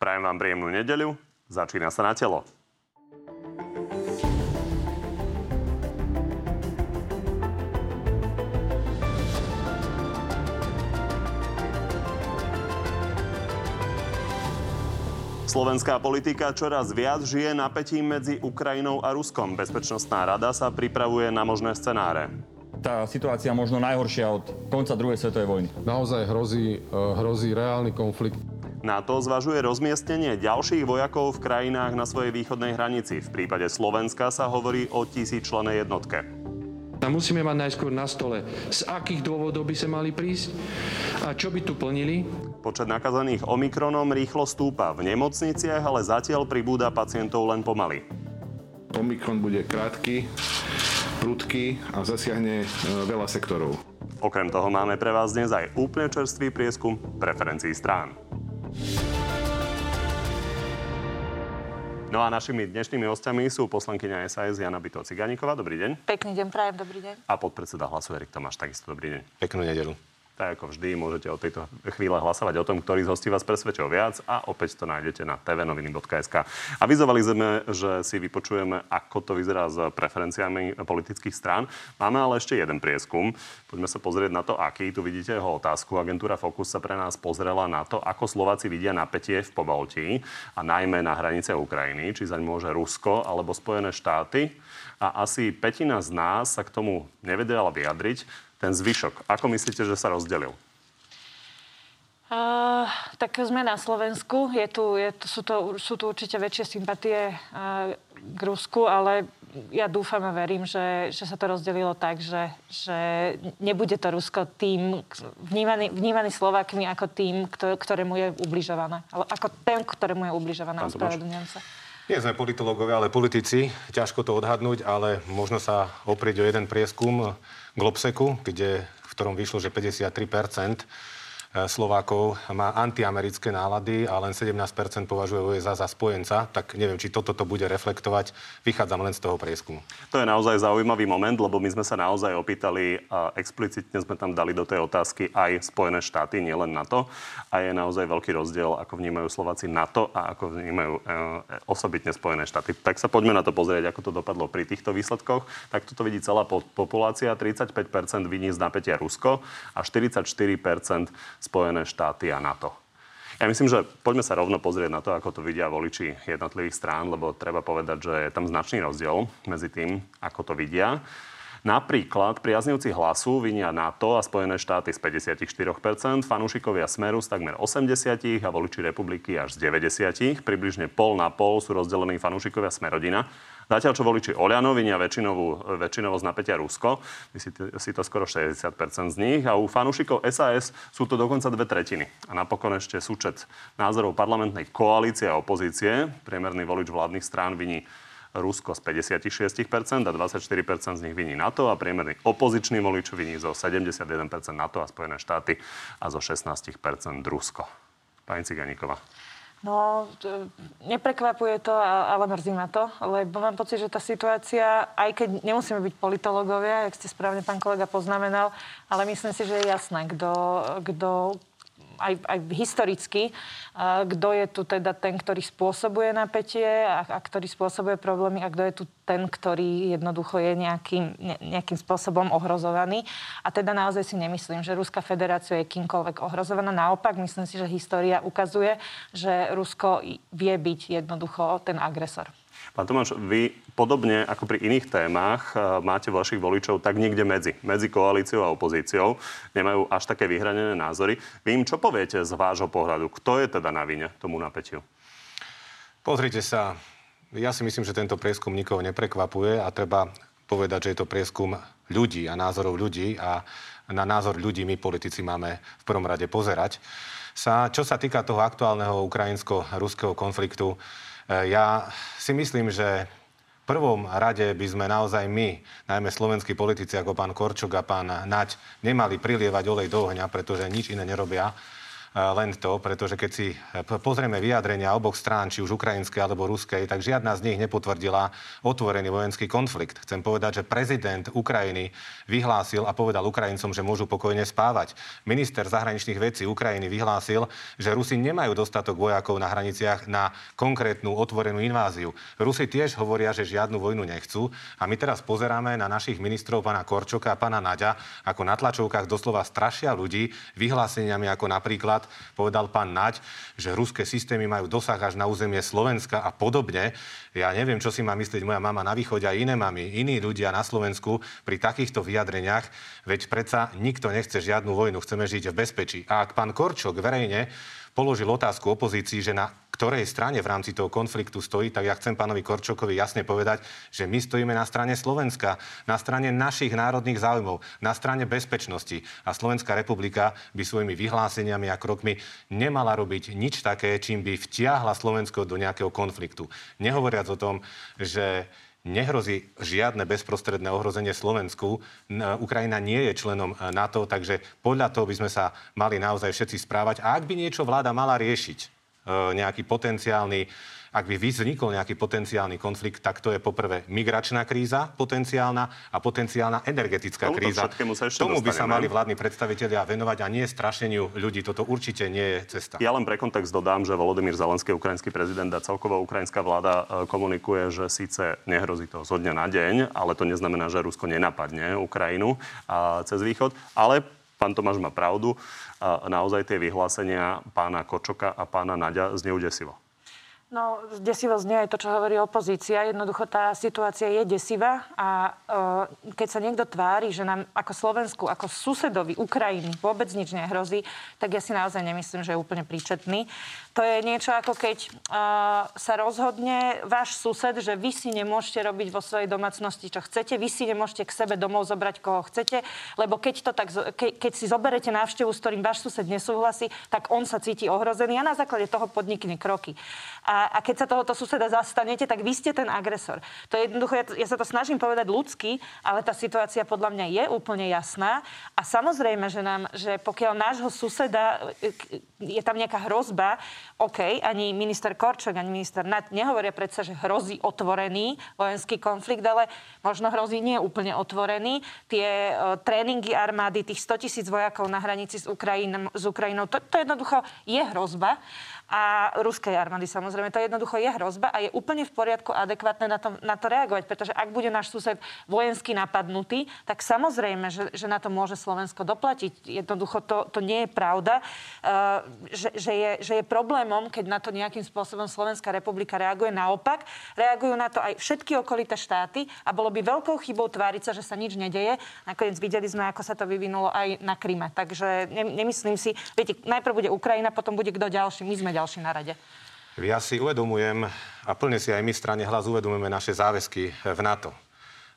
Prajem vám príjemnú nedeľu. Začína sa na telo. Slovenská politika čoraz viac žije napätím medzi Ukrajinou a Ruskom. Bezpečnostná rada sa pripravuje na možné scenáre. Tá situácia možno najhoršia od konca druhej svetovej vojny. Naozaj hrozí, e, hrozí reálny konflikt. NATO zvažuje rozmiestnenie ďalších vojakov v krajinách na svojej východnej hranici. V prípade Slovenska sa hovorí o tisíčlenej jednotke. A musíme mať najskôr na stole, z akých dôvodov by sa mali prísť a čo by tu plnili. Počet nakazaných Omikronom rýchlo stúpa v nemocniciach, ale zatiaľ pribúda pacientov len pomaly. Omikron bude krátky, prudký a zasiahne e, veľa sektorov. Okrem toho máme pre vás dnes aj úplne čerstvý prieskum preferencií strán. No a našimi dnešnými hostiami sú poslankyňa SAS Jana Byto Ciganíková. Dobrý deň. Pekný deň, prajem, dobrý deň. A podpredseda hlasu Erik Tomáš. Takisto dobrý deň. Peknú nedelu tak ako vždy, môžete od tejto chvíle hlasovať o tom, ktorý z hostí vás presvedčil viac a opäť to nájdete na tvnoviny.sk. Avizovali sme, že si vypočujeme, ako to vyzerá s preferenciami politických strán. Máme ale ešte jeden prieskum. Poďme sa pozrieť na to, aký. Tu vidíte jeho otázku. Agentúra Focus sa pre nás pozrela na to, ako Slováci vidia napätie v Pobaltí a najmä na hranice Ukrajiny, či zaň môže Rusko alebo Spojené štáty. A asi petina z nás sa k tomu nevedela vyjadriť ten zvyšok. Ako myslíte, že sa rozdelil? Uh, tak sme na Slovensku. Je tu, je, sú, to, sú tu určite väčšie sympatie uh, k Rusku, ale ja dúfam a verím, že, že sa to rozdelilo tak, že, že nebude to Rusko tým, vnímaný, vnímaný Slovákmi ako tým, ktorému je ubližované. Ale ako ten, ktorému je ubližované. Ospravedlňujem sa. Nie sme politológovia, ale politici. Ťažko to odhadnúť, ale možno sa oprieť o jeden prieskum Globseku, kde, v ktorom vyšlo, že 53 E, Slovákov má antiamerické nálady a len 17% považuje USA za spojenca, tak neviem, či toto to bude reflektovať. Vychádzam len z toho prieskumu. To je naozaj zaujímavý moment, lebo my sme sa naozaj opýtali a explicitne sme tam dali do tej otázky aj Spojené štáty, nielen NATO. A je naozaj veľký rozdiel, ako vnímajú Slováci NATO a ako vnímajú e, osobitne Spojené štáty. Tak sa poďme na to pozrieť, ako to dopadlo pri týchto výsledkoch. Tak toto vidí celá populácia. 35% viní z napätia Rusko a 44% Spojené štáty a NATO. Ja myslím, že poďme sa rovno pozrieť na to, ako to vidia voliči jednotlivých strán, lebo treba povedať, že je tam značný rozdiel medzi tým, ako to vidia. Napríklad priaznivci hlasu vinia NATO a Spojené štáty z 54%, fanúšikovia Smeru z takmer 80% a voliči republiky až z 90%. Približne pol na pol sú rozdelení fanúšikovia Smerodina. Zatiaľ, čo voliči Oľano vinia väčšinovú, väčšinovo z napätia Rusko, si, si to skoro 60% z nich a u fanúšikov SAS sú to dokonca dve tretiny. A napokon ešte súčet názorov parlamentnej koalície a opozície. Priemerný volič vládnych strán viní Rusko z 56% a 24% z nich viní NATO a priemerný opozičný volič viní zo 71% NATO a Spojené štáty a zo 16% Rusko. Pani Ciganíková. No, neprekvapuje to, ale mrzí ma to, lebo mám pocit, že tá situácia, aj keď nemusíme byť politológovia, jak ste správne pán kolega poznamenal, ale myslím si, že je jasné, kto aj, aj historicky, kto je tu teda ten, ktorý spôsobuje napätie a, a ktorý spôsobuje problémy a kto je tu ten, ktorý jednoducho je nejakým, ne, nejakým spôsobom ohrozovaný. A teda naozaj si nemyslím, že Ruská federácia je kýmkoľvek ohrozovaná. Naopak, myslím si, že história ukazuje, že Rusko vie byť jednoducho ten agresor. Pán Tomáš, vy podobne ako pri iných témach e, máte vašich voličov tak niekde medzi. Medzi koalíciou a opozíciou. Nemajú až také vyhranené názory. Vy im čo poviete z vášho pohľadu? Kto je teda na vine tomu napätiu? Pozrite sa. Ja si myslím, že tento prieskum nikoho neprekvapuje a treba povedať, že je to prieskum ľudí a názorov ľudí a na názor ľudí my politici máme v prvom rade pozerať. Sa, čo sa týka toho aktuálneho ukrajinsko-ruského konfliktu, ja si myslím, že v prvom rade by sme naozaj my, najmä slovenskí politici ako pán Korčok a pán Naď, nemali prilievať olej do ohňa, pretože nič iné nerobia len to, pretože keď si pozrieme vyjadrenia oboch strán, či už ukrajinskej alebo ruskej, tak žiadna z nich nepotvrdila otvorený vojenský konflikt. Chcem povedať, že prezident Ukrajiny vyhlásil a povedal Ukrajincom, že môžu pokojne spávať. Minister zahraničných vecí Ukrajiny vyhlásil, že Rusi nemajú dostatok vojakov na hraniciach na konkrétnu otvorenú inváziu. Rusi tiež hovoria, že žiadnu vojnu nechcú a my teraz pozeráme na našich ministrov, pána Korčoka a pána Naďa, ako na tlačovkách doslova strašia ľudí vyhláseniami, ako napríklad povedal pán Naď, že ruské systémy majú dosah až na územie Slovenska a podobne. Ja neviem, čo si má myslieť moja mama na východe a iné mamy, iní ľudia na Slovensku pri takýchto vyjadreniach, veď predsa nikto nechce žiadnu vojnu, chceme žiť v bezpečí. A ak pán Korčok verejne položil otázku opozícii, že na ktorej strane v rámci toho konfliktu stojí, tak ja chcem pánovi Korčokovi jasne povedať, že my stojíme na strane Slovenska, na strane našich národných záujmov, na strane bezpečnosti. A Slovenská republika by svojimi vyhláseniami a krokmi nemala robiť nič také, čím by vtiahla Slovensko do nejakého konfliktu. Nehovoriac o tom, že nehrozí žiadne bezprostredné ohrozenie Slovensku. Ukrajina nie je členom NATO, takže podľa toho by sme sa mali naozaj všetci správať. A ak by niečo vláda mala riešiť, E, nejaký potenciálny, ak by vznikol nejaký potenciálny konflikt, tak to je poprvé migračná kríza potenciálna a potenciálna energetická kríza. Sa Tomu by sa mali vládni predstavitelia venovať a nie strašeniu ľudí. Toto určite nie je cesta. Ja len pre kontext dodám, že Volodymyr Zelenský, ukrajinský prezident a celková ukrajinská vláda e, komunikuje, že síce nehrozí to zo dňa na deň, ale to neznamená, že Rusko nenapadne Ukrajinu a cez východ. Ale pán Tomáš má pravdu naozaj tie vyhlásenia pána Kočoka a pána Naďa znejú desivo. No, desivo znie aj to, čo hovorí opozícia. Jednoducho tá situácia je desivá a e, keď sa niekto tvári, že nám ako Slovensku, ako susedovi Ukrajiny vôbec nič nehrozí, tak ja si naozaj nemyslím, že je úplne príčetný. To je niečo ako keď uh, sa rozhodne váš sused, že vy si nemôžete robiť vo svojej domácnosti, čo chcete, vy si nemôžete k sebe domov zobrať, koho chcete, lebo keď, to tak, ke, keď si zoberete návštevu, s ktorým váš sused nesúhlasí, tak on sa cíti ohrozený a na základe toho podnikne kroky. A, a keď sa tohoto suseda zastanete, tak vy ste ten agresor. To je jednoducho, ja, ja sa to snažím povedať ľudsky, ale tá situácia podľa mňa je úplne jasná. A samozrejme, že, nám, že pokiaľ nášho suseda e, je tam nejaká hrozba, OK, ani minister Korčok, ani minister Nat nehovoria predsa, že hrozí otvorený vojenský konflikt, ale možno hrozí nie úplne otvorený. Tie uh, tréningy armády, tých 100 tisíc vojakov na hranici s, Ukrajin, s Ukrajinou, to, to jednoducho je hrozba a ruskej armády samozrejme. To jednoducho je hrozba a je úplne v poriadku adekvátne na to, na to reagovať, pretože ak bude náš sused vojensky napadnutý, tak samozrejme, že, že na to môže Slovensko doplatiť. Jednoducho to, to nie je pravda, uh, že, že, je, že je problémom, keď na to nejakým spôsobom Slovenská republika reaguje. Naopak, reagujú na to aj všetky okolité štáty a bolo by veľkou chybou tváriť sa, že sa nič nedeje. Nakoniec videli sme, ako sa to vyvinulo aj na Kryme. Takže ne, nemyslím si, viete, najprv bude Ukrajina, potom bude kto ďalší. My sme ďalší na rade. Ja si uvedomujem a plne si aj my strane hlas uvedomujeme naše záväzky v NATO.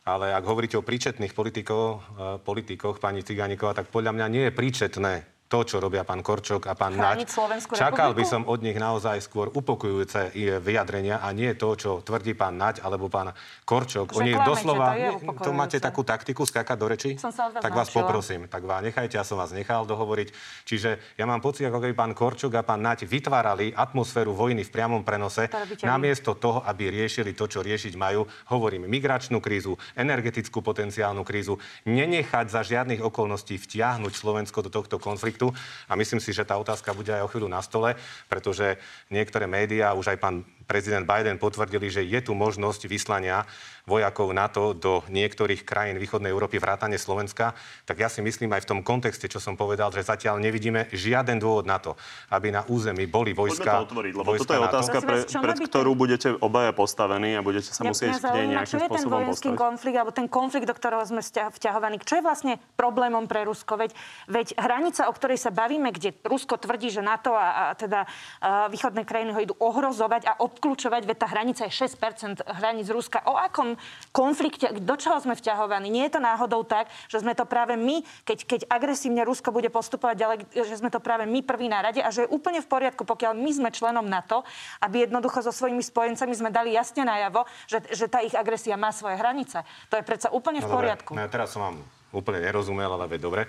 Ale ak hovoríte o príčetných politikov, eh, politikoch, pani Ciganíková, tak podľa mňa nie je príčetné to, čo robia pán Korčok a pán Naď. Čakal by som od nich naozaj skôr upokojujúce vyjadrenia a nie to, čo tvrdí pán Naď alebo pán Korčok. Že Oni doslova... to to máte takú taktiku skákať do reči? Tak vás naučila. poprosím. Tak vás nechajte, ja som vás nechal dohovoriť. Čiže ja mám pocit, ako keby pán Korčok a pán Naď vytvárali atmosféru vojny v priamom prenose, namiesto toho, aby riešili to, čo riešiť majú. Hovorím migračnú krízu, energetickú potenciálnu krízu, nenechať za žiadnych okolností vtiahnuť Slovensko do tohto konfliktu. A myslím si, že tá otázka bude aj o chvíľu na stole, pretože niektoré médiá, už aj pán prezident Biden potvrdili, že je tu možnosť vyslania vojakov NATO do niektorých krajín východnej Európy, vrátane Slovenska, tak ja si myslím aj v tom kontexte, čo som povedal, že zatiaľ nevidíme žiaden dôvod na to, aby na území boli Poďme vojska. to otvoriť, lebo toto je NATO. otázka, pre, pred ktorú budete obaja postavení a budete sa Mňa- musieť k nej nejakým čo je ten vojenský postaviť. konflikt, alebo ten konflikt, do ktorého sme vťahovaní. Čo je vlastne problémom pre Rusko? Veď, veď hranica, o ktorej sa bavíme, kde Rusko tvrdí, že NATO a, a teda a východné krajiny ho idú ohrozovať a obklúčovať, veď tá hranica je 6% hraníc Ruska. O akom konflikte, do čoho sme vťahovaní? Nie je to náhodou tak, že sme to práve my, keď, keď agresívne Rusko bude postupovať ďalej, že sme to práve my prví na rade a že je úplne v poriadku, pokiaľ my sme členom NATO, aby jednoducho so svojimi spojencami sme dali jasne najavo, že, že tá ich agresia má svoje hranice. To je predsa úplne v No dobre, poriadku. No, ja teraz som vám úplne nerozumel, ale veď dobre.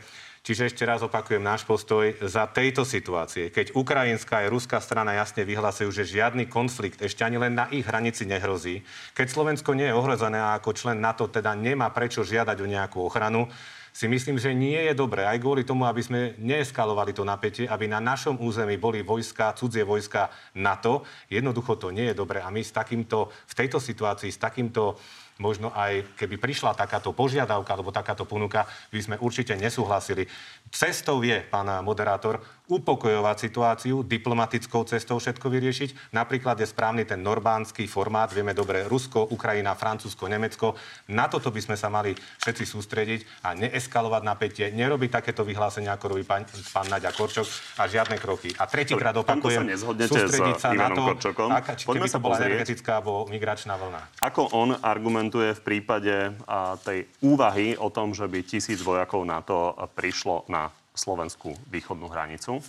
Čiže ešte raz opakujem náš postoj za tejto situácie. Keď ukrajinská aj ruská strana jasne vyhlasujú, že žiadny konflikt ešte ani len na ich hranici nehrozí, keď Slovensko nie je ohrozené a ako člen NATO teda nemá prečo žiadať o nejakú ochranu, si myslím, že nie je dobré, aj kvôli tomu, aby sme neeskalovali to napätie, aby na našom území boli vojska, cudzie vojska NATO. Jednoducho to nie je dobré a my s takýmto, v tejto situácii, s takýmto možno aj keby prišla takáto požiadavka alebo takáto ponuka, by sme určite nesúhlasili. Cestou je, pán moderátor, upokojovať situáciu, diplomatickou cestou všetko vyriešiť. Napríklad je správny ten norbánsky formát, vieme dobre, Rusko, Ukrajina, Francúzsko, Nemecko. Na toto by sme sa mali všetci sústrediť a neeskalovať napätie, nerobiť takéto vyhlásenia, ako robí pán, pán Naďa Korčok a žiadne kroky. A tretíkrát opakujem, sústrediť sa na to, aká, či, keby to bola energetická alebo migračná vlna. Ako on argumentuje v prípade tej úvahy o tom, že by tisíc vojakov na to prišlo na slovenskú východnú hranicu.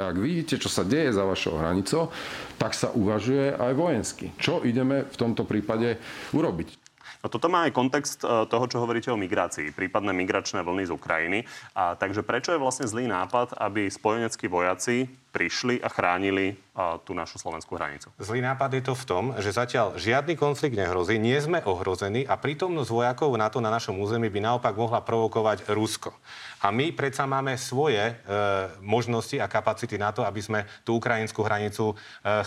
Ak vidíte, čo sa deje za vašou hranicou, tak sa uvažuje aj vojensky. Čo ideme v tomto prípade urobiť? No toto má aj kontext e, toho, čo hovoríte o migrácii, prípadné migračné vlny z Ukrajiny. A, takže prečo je vlastne zlý nápad, aby spojeneckí vojaci prišli a chránili a, tú našu slovenskú hranicu. Zlý nápad je to v tom, že zatiaľ žiadny konflikt nehrozí, nie sme ohrození a prítomnosť vojakov na to na našom území by naopak mohla provokovať Rusko. A my predsa máme svoje e, možnosti a kapacity na to, aby sme tú ukrajinskú hranicu e,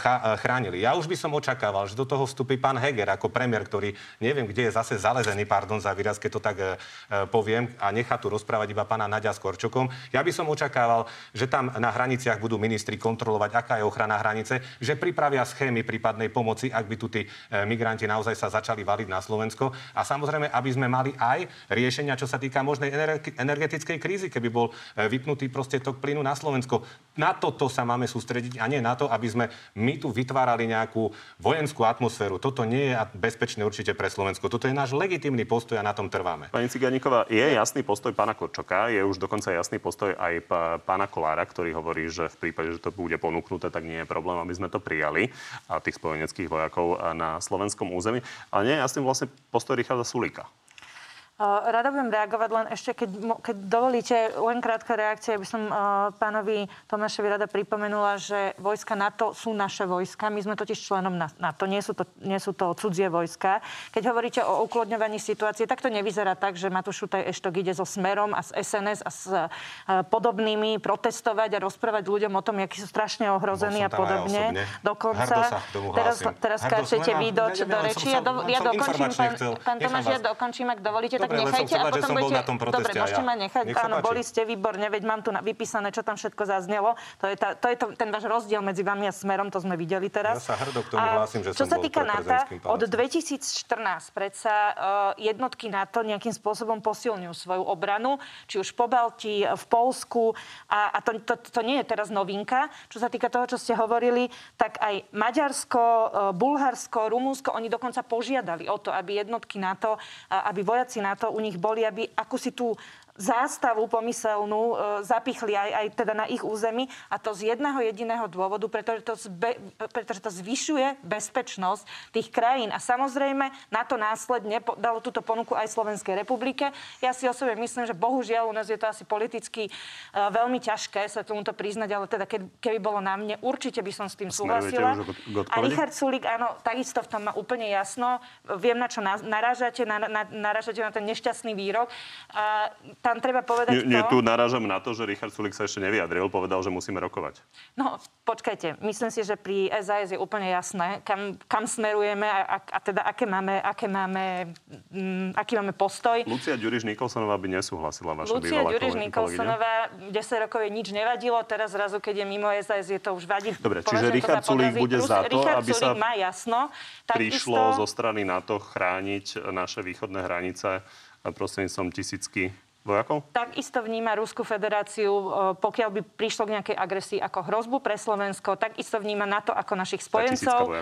cha, e, chránili. Ja už by som očakával, že do toho vstupí pán Heger ako premiér, ktorý neviem, kde je zase zalezený, pardon za výraz, keď to tak e, e poviem, a nechá tu rozprávať iba pána Nadia s. Ja by som očakával, že tam na hraniciach budú ministri ministri kontrolovať, aká je ochrana hranice, že pripravia schémy prípadnej pomoci, ak by tu tí e, migranti naozaj sa začali valiť na Slovensko. A samozrejme, aby sme mali aj riešenia, čo sa týka možnej energetickej krízy, keby bol e, vypnutý proste tok plynu na Slovensko. Na toto sa máme sústrediť a nie na to, aby sme my tu vytvárali nejakú vojenskú atmosféru. Toto nie je bezpečné určite pre Slovensko. Toto je náš legitimný postoj a na tom trváme. Pani Ciganíková, je jasný postoj pána Korčoka, je už dokonca jasný postoj aj pána Kolára, ktorý hovorí, že v prípade, že to bude ponúknuté, tak nie je problém, aby sme to prijali a tých spojeneckých vojakov na slovenskom území. Ale nie je jasný vlastne postoj Richarda Sulíka. Rada budem reagovať len ešte, keď, keď dovolíte, len krátka reakcia. By som pánovi Tomášovi rada pripomenula, že vojska NATO sú naše vojska. My sme totiž členom NATO, nie sú to, nie sú to cudzie vojska. Keď hovoríte o uklodňovaní situácie, tak to nevyzerá tak, že Matúš Šutaj Eštok ide so Smerom a s SNS a s podobnými protestovať a rozprávať ľuďom o tom, akí sú strašne ohrození a podobne. Dokonca teraz, teraz skáčete vy do, do. Ja, do, ja dokončím, pán, pán Tomáš, ja dokončím, ak dovolíte, Dobre, nechajte a potom budete... na tom Dobre, môžete ma nechať. Nech Áno, boli ste výborne, veď mám tu vypísané, čo tam všetko zaznelo. To je, tá, to je to, ten váš rozdiel medzi vami a Smerom, to sme videli teraz. Ja sa hrdo k tomu hlásim, že čo sa týka NATO, od 2014 predsa uh, jednotky NATO nejakým spôsobom posilňujú svoju obranu, či už po Balti, v Polsku. A, a to, to, to nie je teraz novinka. Čo sa týka toho, čo ste hovorili, tak aj Maďarsko, uh, Bulharsko, Rumúnsko, oni dokonca požiadali o to, aby jednotky NATO, uh, aby vojaci NATO to u nich boli, aby ako si tú zástavu pomyselnú e, zapichli aj, aj teda na ich území a to z jedného jediného dôvodu, pretože to, zbe, pretože to zvyšuje bezpečnosť tých krajín. A samozrejme na to následne dalo túto ponuku aj Slovenskej republike. Ja si osobne myslím, že bohužiaľ u nás je to asi politicky e, veľmi ťažké sa tomuto priznať, ale teda keby bolo na mne, určite by som s tým súhlasila. A Richard Sulik, áno, takisto v tom má úplne jasno. Viem, na čo narážate, na, na, narážate na ten nešťastný výrok. A tam treba povedať nie, nie, tu narážam na to, že Richard Sulik sa ešte nevyjadril, povedal, že musíme rokovať. No, počkajte, myslím si, že pri SAS je úplne jasné, kam, kam smerujeme a, a, a teda aké máme, aké máme, m, mm, aký máme postoj. Lucia Ďuriš Nikolsonová by nesúhlasila vaša Lucia Ďuriš Nikolsonová 10 rokov jej nič nevadilo, teraz zrazu, keď je mimo SAS, je to už vadí. Dobre, čiže Richard Sulik bude za to, Richard aby sa má jasno, prišlo isto... zo strany NATO chrániť naše východné hranice prostredníctvom tisícky vojakov? Takisto vníma Ruskú federáciu, e, pokiaľ by prišlo k nejakej agresii ako hrozbu pre Slovensko, takisto vníma NATO ako našich spojencov.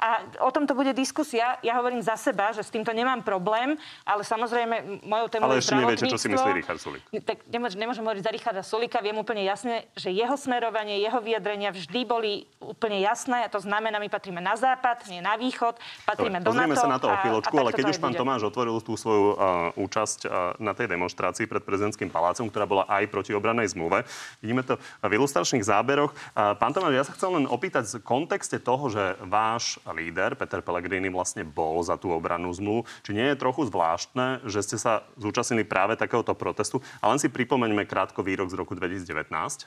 A o tomto bude diskusia. Ja hovorím za seba, že s týmto nemám problém, ale samozrejme mojou témou Ale ešte neviete, čo si myslí Richard Sulik. Tak nemôžem, nemôžem hovoriť za Richarda Sulika. Viem úplne jasne, že jeho smerovanie, jeho vyjadrenia vždy boli úplne jasné. A to znamená, my patríme na západ, nie na východ, patríme Dobre, do NATO. sa na to o chvíľočku, ale keď už pán bude. Tomáš otvoril tú svoju uh, účasť uh, na tej demonstrácii, pred prezidentským palácom, ktorá bola aj proti obranej zmluve. Vidíme to v ilustračných záberoch. Pán Tomáš, ja sa chcel len opýtať v kontexte toho, že váš líder Peter Pellegrini vlastne bol za tú obrannú zmluvu, či nie je trochu zvláštne, že ste sa zúčastnili práve takéhoto protestu. A len si pripomeňme krátko výrok z roku 2019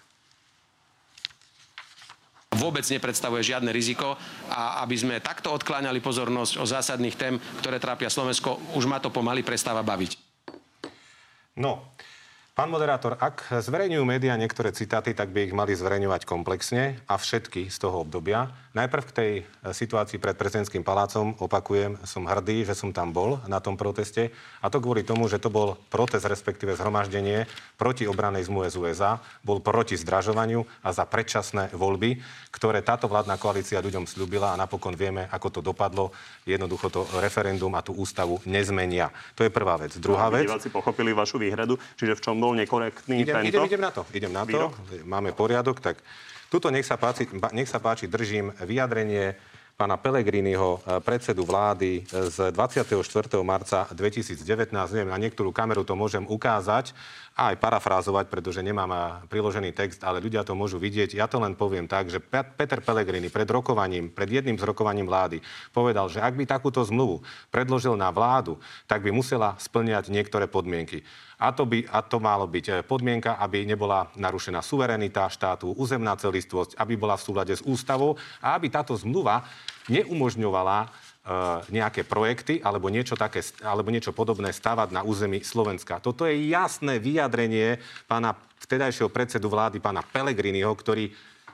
vôbec nepredstavuje žiadne riziko a aby sme takto odkláňali pozornosť o zásadných tém, ktoré trápia Slovensko, už ma to pomaly prestáva baviť. No, Pán moderátor, ak zverejňujú médiá niektoré citáty, tak by ich mali zverejňovať komplexne a všetky z toho obdobia. Najprv k tej e, situácii pred prezidentským palácom. Opakujem, som hrdý, že som tam bol na tom proteste. A to kvôli tomu, že to bol protest, respektíve zhromaždenie proti obranej zmluve z USA, bol proti zdražovaniu a za predčasné voľby, ktoré táto vládna koalícia ľuďom slúbila a napokon vieme, ako to dopadlo. Jednoducho to referendum a tú ústavu nezmenia. To je prvá vec. Druhá vec. Diváci pochopili vašu výhradu, čiže v čom bol nekorektný idem, tento? Idem, idem na to, idem na výrok? to. Máme poriadok, tak tuto nech sa, páči, nech sa páči, držím vyjadrenie pána Pelegriniho, eh, predsedu vlády eh, z 24. marca 2019. Neviem, na niektorú kameru to môžem ukázať a aj parafrázovať, pretože nemám priložený text, ale ľudia to môžu vidieť. Ja to len poviem tak, že Peter Pellegrini pred rokovaním, pred jedným z rokovaním vlády povedal, že ak by takúto zmluvu predložil na vládu, tak by musela splňať niektoré podmienky. A to, by, a to malo byť podmienka, aby nebola narušená suverenita štátu, územná celistvosť, aby bola v súlade s ústavou a aby táto zmluva neumožňovala nejaké projekty alebo niečo, také, alebo niečo podobné stavať na území Slovenska. Toto je jasné vyjadrenie pána vtedajšieho predsedu vlády, pána Pelegriniho, ktorý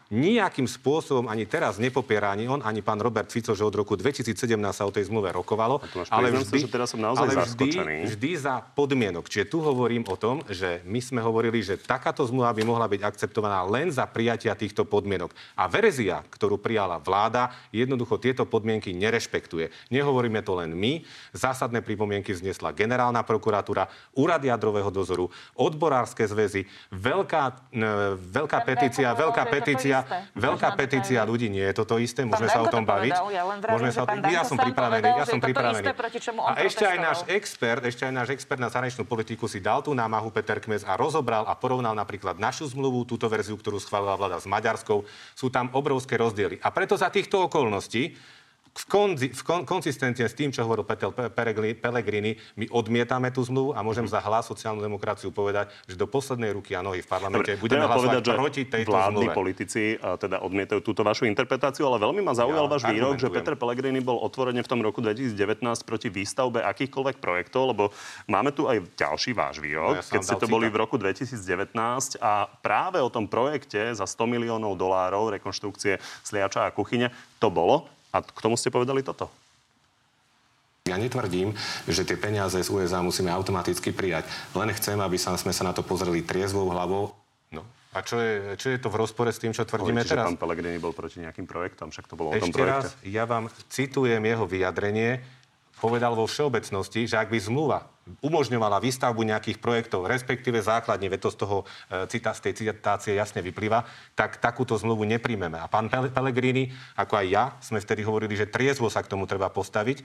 nejakým spôsobom ani teraz nepopiera ani on, ani pán Robert Fico, že od roku 2017 sa o tej zmluve rokovalo. Ale vždy, sa, že teraz som naozaj ale vždy, vždy za podmienok. Čiže tu hovorím o tom, že my sme hovorili, že takáto zmluva by mohla byť akceptovaná len za prijatia týchto podmienok. A verzia, ktorú prijala vláda, jednoducho tieto podmienky nerešpektuje. Nehovoríme to len my. Zásadné pripomienky vznesla generálna prokuratúra, úrad jadrového dozoru, odborárske zväzy, veľká, veľká petícia, veľká petícia veľká petícia ľudí nie je toto isté, môžeme sa o tom baviť. môžeme sa o tom... Ja som pripravený, ja som pripravený. A ešte aj náš expert, ešte aj náš expert na zahraničnú politiku si dal tú námahu Peter Kmes a rozobral a porovnal napríklad našu zmluvu, túto verziu, ktorú schválila vláda s Maďarskou. Sú tam obrovské rozdiely. A preto za týchto okolností konzi, v kon, konsistencie s tým, čo hovoril Petel Pellegrini, my odmietame tú zmluvu a môžem za hlas sociálnu demokraciu povedať, že do poslednej ruky a nohy v parlamente Dobre, budeme hlasovať povedať, proti tejto vládni zmluve. politici teda odmietajú túto vašu interpretáciu, ale veľmi ma zaujal ja, váš výrok, že Peter Pellegrini bol otvorene v tom roku 2019 proti výstavbe akýchkoľvek projektov, lebo máme tu aj ďalší váš výrok, no, ja keď ste to boli v roku 2019 a práve o tom projekte za 100 miliónov dolárov rekonštrukcie Sliača a kuchyne to bolo a k tomu ste povedali toto. Ja netvrdím, že tie peniaze z USA musíme automaticky prijať. Len chcem, aby sa, sme sa na to pozreli triezvou hlavou. No. A čo je, čo je to v rozpore s tým, čo tvrdíme Hovoríte, teraz? Že pán Pellegrini bol proti nejakým projektom, však to bolo Ešte o tom projekte. raz, ja vám citujem jeho vyjadrenie. Povedal vo všeobecnosti, že ak by zmluva umožňovala výstavbu nejakých projektov, respektíve základne, veď to z, toho, e, cita, z tej citácie jasne vyplýva, tak takúto zmluvu nepríjmeme. A pán Pellegrini, ako aj ja, sme vtedy hovorili, že triezvo sa k tomu treba postaviť.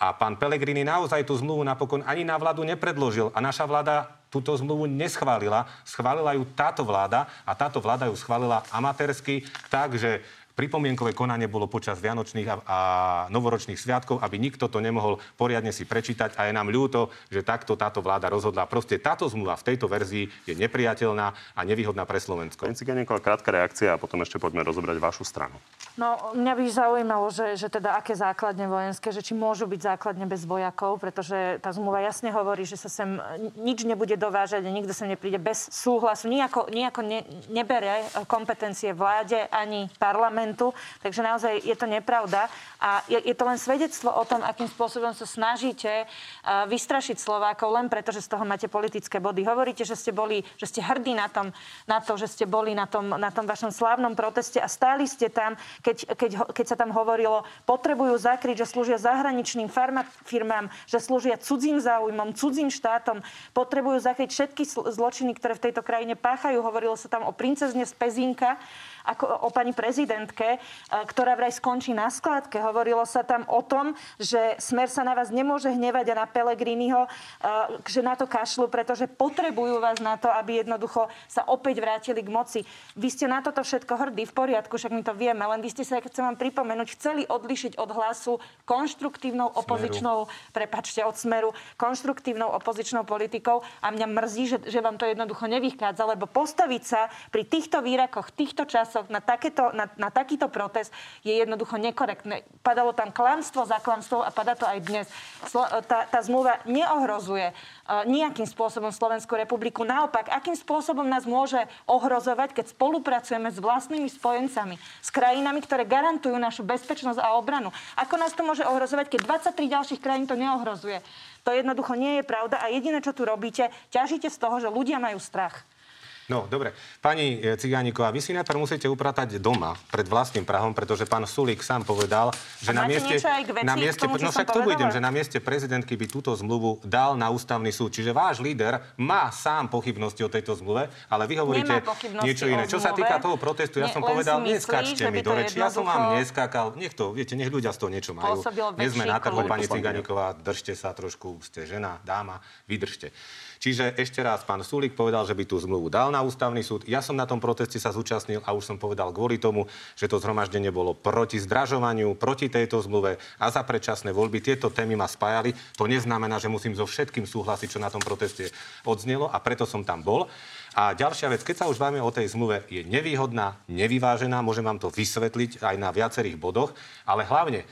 A pán Pellegrini naozaj tú zmluvu napokon ani na vládu nepredložil. A naša vláda túto zmluvu neschválila. Schválila ju táto vláda a táto vláda ju schválila amatérsky, takže Pripomienkové konanie bolo počas Vianočných a, a novoročných sviatkov, aby nikto to nemohol poriadne si prečítať a je nám ľúto, že takto táto vláda rozhodla. Proste táto zmluva v tejto verzii je nepriateľná a nevýhodná pre Slovensko. Pani Ciganíková, krátka reakcia a potom ešte poďme rozobrať vašu stranu. No, mňa by zaujímalo, že, že teda aké základne vojenské, že či môžu byť základne bez vojakov, pretože tá zmluva jasne hovorí, že sa sem nič nebude dovážať a nikto sem nepríde bez súhlasu. Nijako, nijako ne, nebere kompetencie vláde ani parlamentu, takže naozaj je to nepravda. A je, je to len svedectvo o tom, akým spôsobom sa snažíte uh, vystrašiť Slovákov len preto, že z toho máte politické body. Hovoríte, že ste boli, že ste hrdí na, tom, na to, že ste boli na tom, na tom vašom slávnom proteste a stáli ste tam, keď, keď, keď sa tam hovorilo, potrebujú zakryť, že slúžia zahraničným firmám, že slúžia cudzím záujmom, cudzím štátom, potrebujú zakryť všetky zločiny, ktoré v tejto krajine páchajú. Hovorilo sa tam o princezne z Pezínka ako o pani prezidentke, e, ktorá vraj skončí na skladke. Hovorilo sa tam o tom, že smer sa na vás nemôže hnevať a na Pelegriniho, e, že na to kašľú, pretože potrebujú vás na to, aby jednoducho sa opäť vrátili k moci. Vy ste na toto všetko hrdí, v poriadku, však my to vieme, len vy ste sa, chcem vám pripomenúť, chceli odlišiť od hlasu konštruktívnou opozičnou, prepačte, od smeru, konštruktívnou opozičnou politikou a mňa mrzí, že, že vám to jednoducho nevychádza, lebo postaviť sa pri týchto výrakoch, týchto časoch na, takéto, na, na takýto protest je jednoducho nekorektné. Padalo tam klamstvo za klamstvo a padá to aj dnes. Slo, tá, tá zmluva neohrozuje uh, nejakým spôsobom Slovenskú republiku. Naopak, akým spôsobom nás môže ohrozovať, keď spolupracujeme s vlastnými spojencami, s krajinami, ktoré garantujú našu bezpečnosť a obranu. Ako nás to môže ohrozovať, keď 23 ďalších krajín to neohrozuje? To jednoducho nie je pravda a jediné, čo tu robíte, ťažíte z toho, že ľudia majú strach. No, dobre. Pani e, Cigániková, vy si najprv musíte upratať doma pred vlastným Prahom, pretože pán Sulík sám povedal, že na mieste... veci, na mieste tomu, no však to povedala? že na mieste prezidentky by túto zmluvu dal na ústavný súd. Čiže váš líder má sám pochybnosti o tejto zmluve, ale vy hovoríte niečo iné. Čo sa týka toho protestu, ja som povedal, myslí, neskačte mi do reči. Ja som vám neskakal. Nech to, viete, nech ľudia z toho niečo majú. Nie sme na trhu, pani Cigániková, držte sa trošku, ste žena, dáma, vydržte. Čiže ešte raz, pán Sulík povedal, že by tú zmluvu dal na ústavný súd. Ja som na tom proteste sa zúčastnil a už som povedal kvôli tomu, že to zhromaždenie bolo proti zdražovaniu, proti tejto zmluve a za predčasné voľby. Tieto témy ma spájali. To neznamená, že musím so všetkým súhlasiť, čo na tom proteste odznelo a preto som tam bol. A ďalšia vec, keď sa už bavíme o tej zmluve, je nevýhodná, nevyvážená, môžem vám to vysvetliť aj na viacerých bodoch, ale hlavne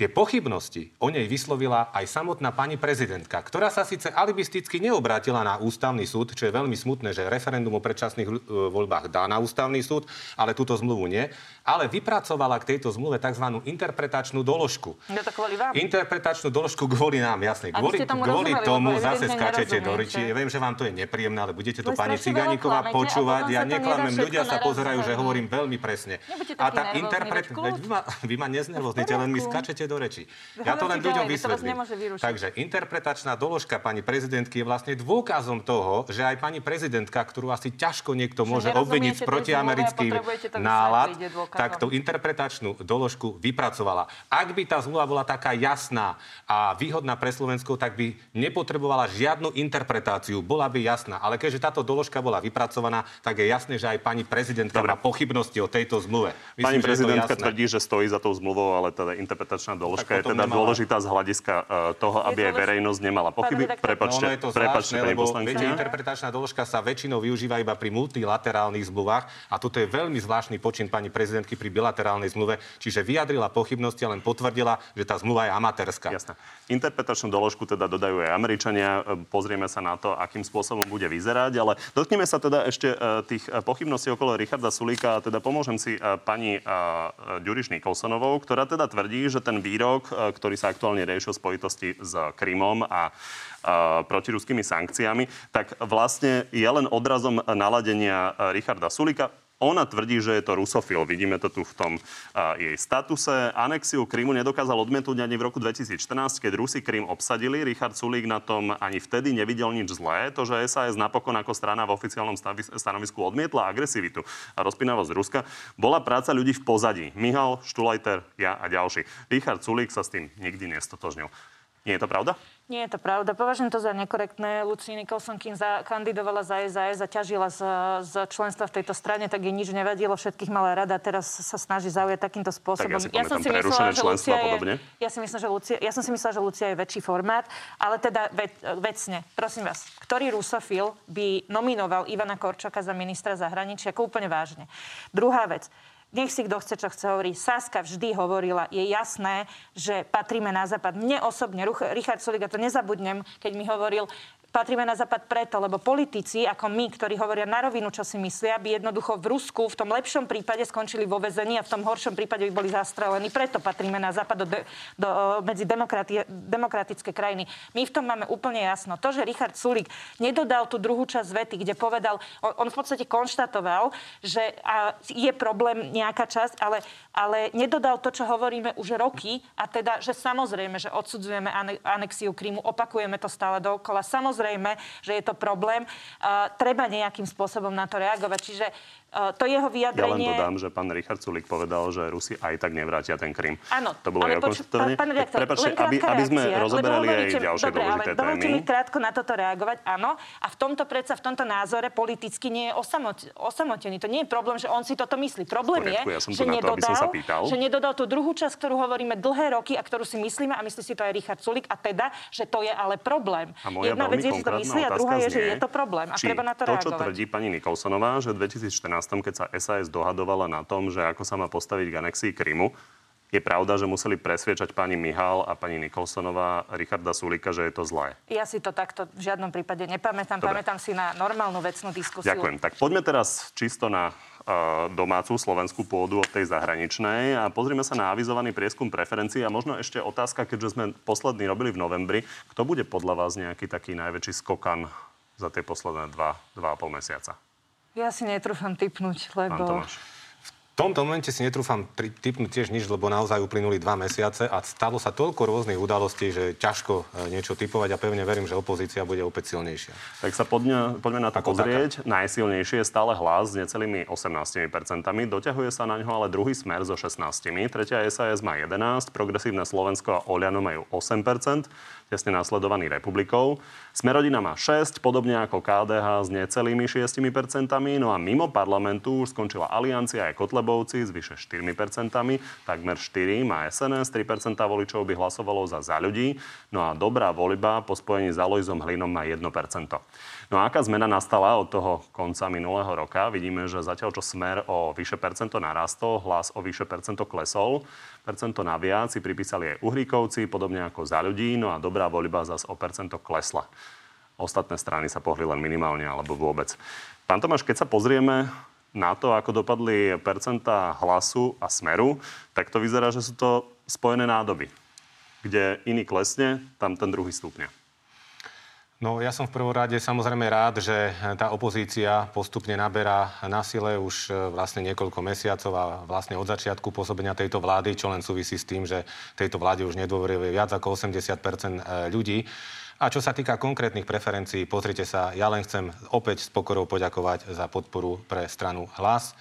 Tie pochybnosti o nej vyslovila aj samotná pani prezidentka, ktorá sa síce alibisticky neobrátila na ústavný súd, čo je veľmi smutné, že referendum o predčasných e, voľbách dá na ústavný súd, ale túto zmluvu nie, ale vypracovala k tejto zmluve tzv. interpretačnú doložku. Je to kvôli vám? Interpretačnú doložku kvôli nám, jasne. Kvôli, tomu kvôli tomu zase skačete do reči. Ja viem, že vám to je nepríjemné, ale budete to Vy pani Ciganíková počúvať. Ja neklamem, ľudia sa pozerajú, že hovorím veľmi presne. A tá interpret... vy ma, vy ma neznervozníte, len mi skačete do reči. Ja to len ľuďom vysvetlím. Takže interpretačná doložka pani prezidentky je vlastne dôkazom toho, že aj pani prezidentka, ktorú asi ťažko niekto môže obviniť z protiamerických nálad. Tak to interpretačnú doložku vypracovala. Ak by tá zmluva bola taká jasná a výhodná pre Slovensko, tak by nepotrebovala žiadnu interpretáciu, bola by jasná. Ale keďže táto doložka bola vypracovaná, tak je jasné, že aj pani prezidentka má pochybnosti o tejto zmluve. Myslím, Pani že prezidentka tvrdí, že stojí za tou zmluvou, ale teda interpretačná doložka je teda nemala- dôležitá z hľadiska uh, toho, Je aby aj verejnosť nemala pochyby. Prepačte, No, je to prepačte, zvláštne, pani lebo viete, interpretačná doložka sa väčšinou využíva iba pri multilaterálnych zmluvách a toto je veľmi zvláštny počin pani prezidentky pri bilaterálnej zmluve, čiže vyjadrila pochybnosti a len potvrdila, že tá zmluva je amatérska. Jasné. Interpretačnú doložku teda dodajú aj Američania. E, Pozrieme sa na to, akým spôsobom bude vyzerať, ale dotkneme sa teda ešte e, tých e, pochybností okolo Richarda Sulíka a teda pomôžem si e, pani Ďuriš Nikolsonovou, ktorá teda tvrdí, že ten výrok, ktorý sa aktuálne riešil v spojitosti s Krymom a protiruskými sankciami, tak vlastne je len odrazom naladenia Richarda Sulíka. Ona tvrdí, že je to rusofil. Vidíme to tu v tom a, jej statuse. Anexiu Krymu nedokázal odmietnúť ani v roku 2014, keď Rusi Krym obsadili. Richard Sulík na tom ani vtedy nevidel nič zlé. To, že SAS napokon ako strana v oficiálnom stanovisku odmietla agresivitu a rozpínavosť Ruska, bola práca ľudí v pozadí. Mihal, Štulajter, ja a ďalší. Richard Sulík sa s tým nikdy nestotožnil. Nie je to pravda? Nie je to pravda. Považujem to za nekorektné. Lucy Nicholson, kým za, kandidovala za SAS a ťažila z, z členstva v tejto strane, tak jej nič nevadilo, všetkých mala rada. Teraz sa snaží zaujať takýmto spôsobom. ja si pamätám prerušené členstvo a podobne. Je, ja, si myslím, že Lucia, ja som si myslela, že Lucia je väčší formát, ale teda ve, vecne, prosím vás, ktorý rusofil by nominoval Ivana Korčoka za ministra zahraničia, ako úplne vážne. Druhá vec, nech si kto chce, čo chce hovoriť. Saska vždy hovorila, je jasné, že patríme na západ. Mne osobne, Richard Sulik, a to nezabudnem, keď mi hovoril, patríme na západ preto, lebo politici ako my, ktorí hovoria na rovinu, čo si myslia, by jednoducho v Rusku v tom lepšom prípade skončili vo vezení a v tom horšom prípade by boli zastrelení. Preto patríme na západ do, de, do, medzi demokrati, demokratické krajiny. My v tom máme úplne jasno. To, že Richard Sulik nedodal tú druhú časť vety, kde povedal, on, on v podstate konštatoval, že a je problém nejaká časť, ale, ale nedodal to, čo hovoríme už roky, a teda, že samozrejme, že odsudzujeme ane- anexiu Krymu, opakujeme to stále dookola. Samozrejme, samozrejme, že je to problém. Uh, treba nejakým spôsobom na to reagovať. Čiže to jeho vyjadrenie... Ja len dodám, že pán Richard Sulik povedal, že Rusi aj tak nevrátia ten Krym. Áno, to bolo ale poč- pán, pán redaktor, Prepačte, aby, aby sme reakcia, rozoberali aj hovoríte, ďalšie dobre, dôležité ale dovolte témy. mi krátko na toto reagovať, áno. A v tomto predsa, v tomto názore politicky nie je osamot, osamotený. To nie je problém, že on si toto myslí. Problém poriadku, je, ja som že, na to, som nedodal, že nedodal tú druhú časť, ktorú hovoríme dlhé roky a ktorú si myslíme a myslí si to aj Richard Sulik a teda, že to je ale problém. A Jedna vec je, že to myslí a druhá je, že je to problém a treba na to, to, čo reagovať. tvrdí pani Nikolsonová, že v 2014, keď sa SAS dohadovala na tom, že ako sa má postaviť k anexii Krymu, je pravda, že museli presviečať pani Mihal a pani Nikolsonová Richarda Sulika, že je to zlé. Ja si to takto v žiadnom prípade nepamätám. Dobre. Pamätám si na normálnu vecnú diskusiu. Ďakujem. Tak poďme teraz čisto na uh, domácu slovenskú pôdu od tej zahraničnej a pozrime sa na avizovaný prieskum preferencií a možno ešte otázka, keďže sme posledný robili v novembri, kto bude podľa vás nejaký taký najväčší skokan za tie posledné dva, dva a pol mesiaca? Ja si netrúfam typnúť, lebo... V tomto momente si netrúfam tri- typnúť tiež nič, lebo naozaj uplynuli dva mesiace a stalo sa toľko rôznych udalostí, že ťažko e, niečo typovať a pevne verím, že opozícia bude opäť silnejšia. Tak sa poďme, poďme na to Ako pozrieť. Najsilnejšie je stále hlas s necelými 18%. Doťahuje sa na ňo ale druhý smer so 16%. Tretia SAS má 11%, Progresívne Slovensko a Oľano majú 8%, tesne nasledovaný Republikou. Smerodina má 6, podobne ako KDH s necelými 6%. No a mimo parlamentu už skončila Aliancia aj Kotlebovci s vyše 4%. Takmer 4 má SNS, 3% voličov by hlasovalo za za ľudí. No a dobrá voľba po spojení s Alojzom Hlinom má 1%. No a aká zmena nastala od toho konca minulého roka? Vidíme, že zatiaľ čo smer o vyše percento narastol, hlas o vyše percento klesol. Percento naviac si pripísali aj Uhríkovci, podobne ako za ľudí, no a dobrá voľba zase o percento klesla. Ostatné strany sa pohli len minimálne alebo vôbec. Pán Tomáš, keď sa pozrieme na to, ako dopadli percentá hlasu a smeru, tak to vyzerá, že sú to spojené nádoby. Kde iný klesne, tam ten druhý stupňa. No ja som v prvom rade samozrejme rád, že tá opozícia postupne naberá na sile už e, vlastne niekoľko mesiacov a vlastne od začiatku pôsobenia tejto vlády, čo len súvisí s tým, že tejto vláde už nedôveruje viac ako 80 e, ľudí. A čo sa týka konkrétnych preferencií, pozrite sa, ja len chcem opäť s pokorou poďakovať za podporu pre stranu Hlas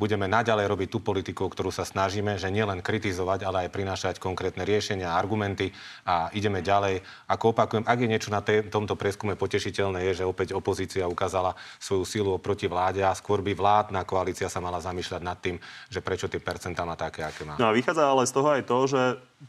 budeme naďalej robiť tú politiku, ktorú sa snažíme, že nielen kritizovať, ale aj prinášať konkrétne riešenia, argumenty a ideme ďalej. Ako opakujem, ak je niečo na tej, tomto prieskume potešiteľné, je, že opäť opozícia ukázala svoju silu proti vláde a skôr by vládna koalícia sa mala zamýšľať nad tým, že prečo tie percentá má také, aké má. No a vychádza ale z toho aj to, že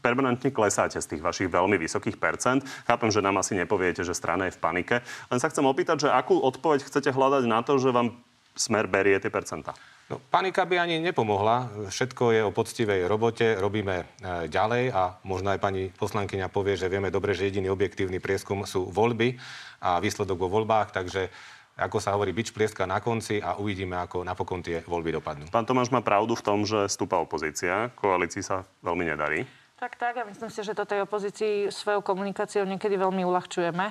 permanentne klesáte z tých vašich veľmi vysokých percent. Chápem, že nám asi nepoviete, že strana je v panike. Len sa chcem opýtať, že akú odpoveď chcete hľadať na to, že vám smer berie tie percentá? No, panika by ani nepomohla. Všetko je o poctivej robote, robíme e, ďalej a možno aj pani poslankyňa povie, že vieme dobre, že jediný objektívny prieskum sú voľby a výsledok vo voľbách, takže ako sa hovorí, bič plieska na konci a uvidíme, ako napokon tie voľby dopadnú. Pán Tomáš má pravdu v tom, že stúpa opozícia. Koalícii sa veľmi nedarí. Tak, tak. A myslím si, že to tej opozícii svojou komunikáciou niekedy veľmi uľahčujeme.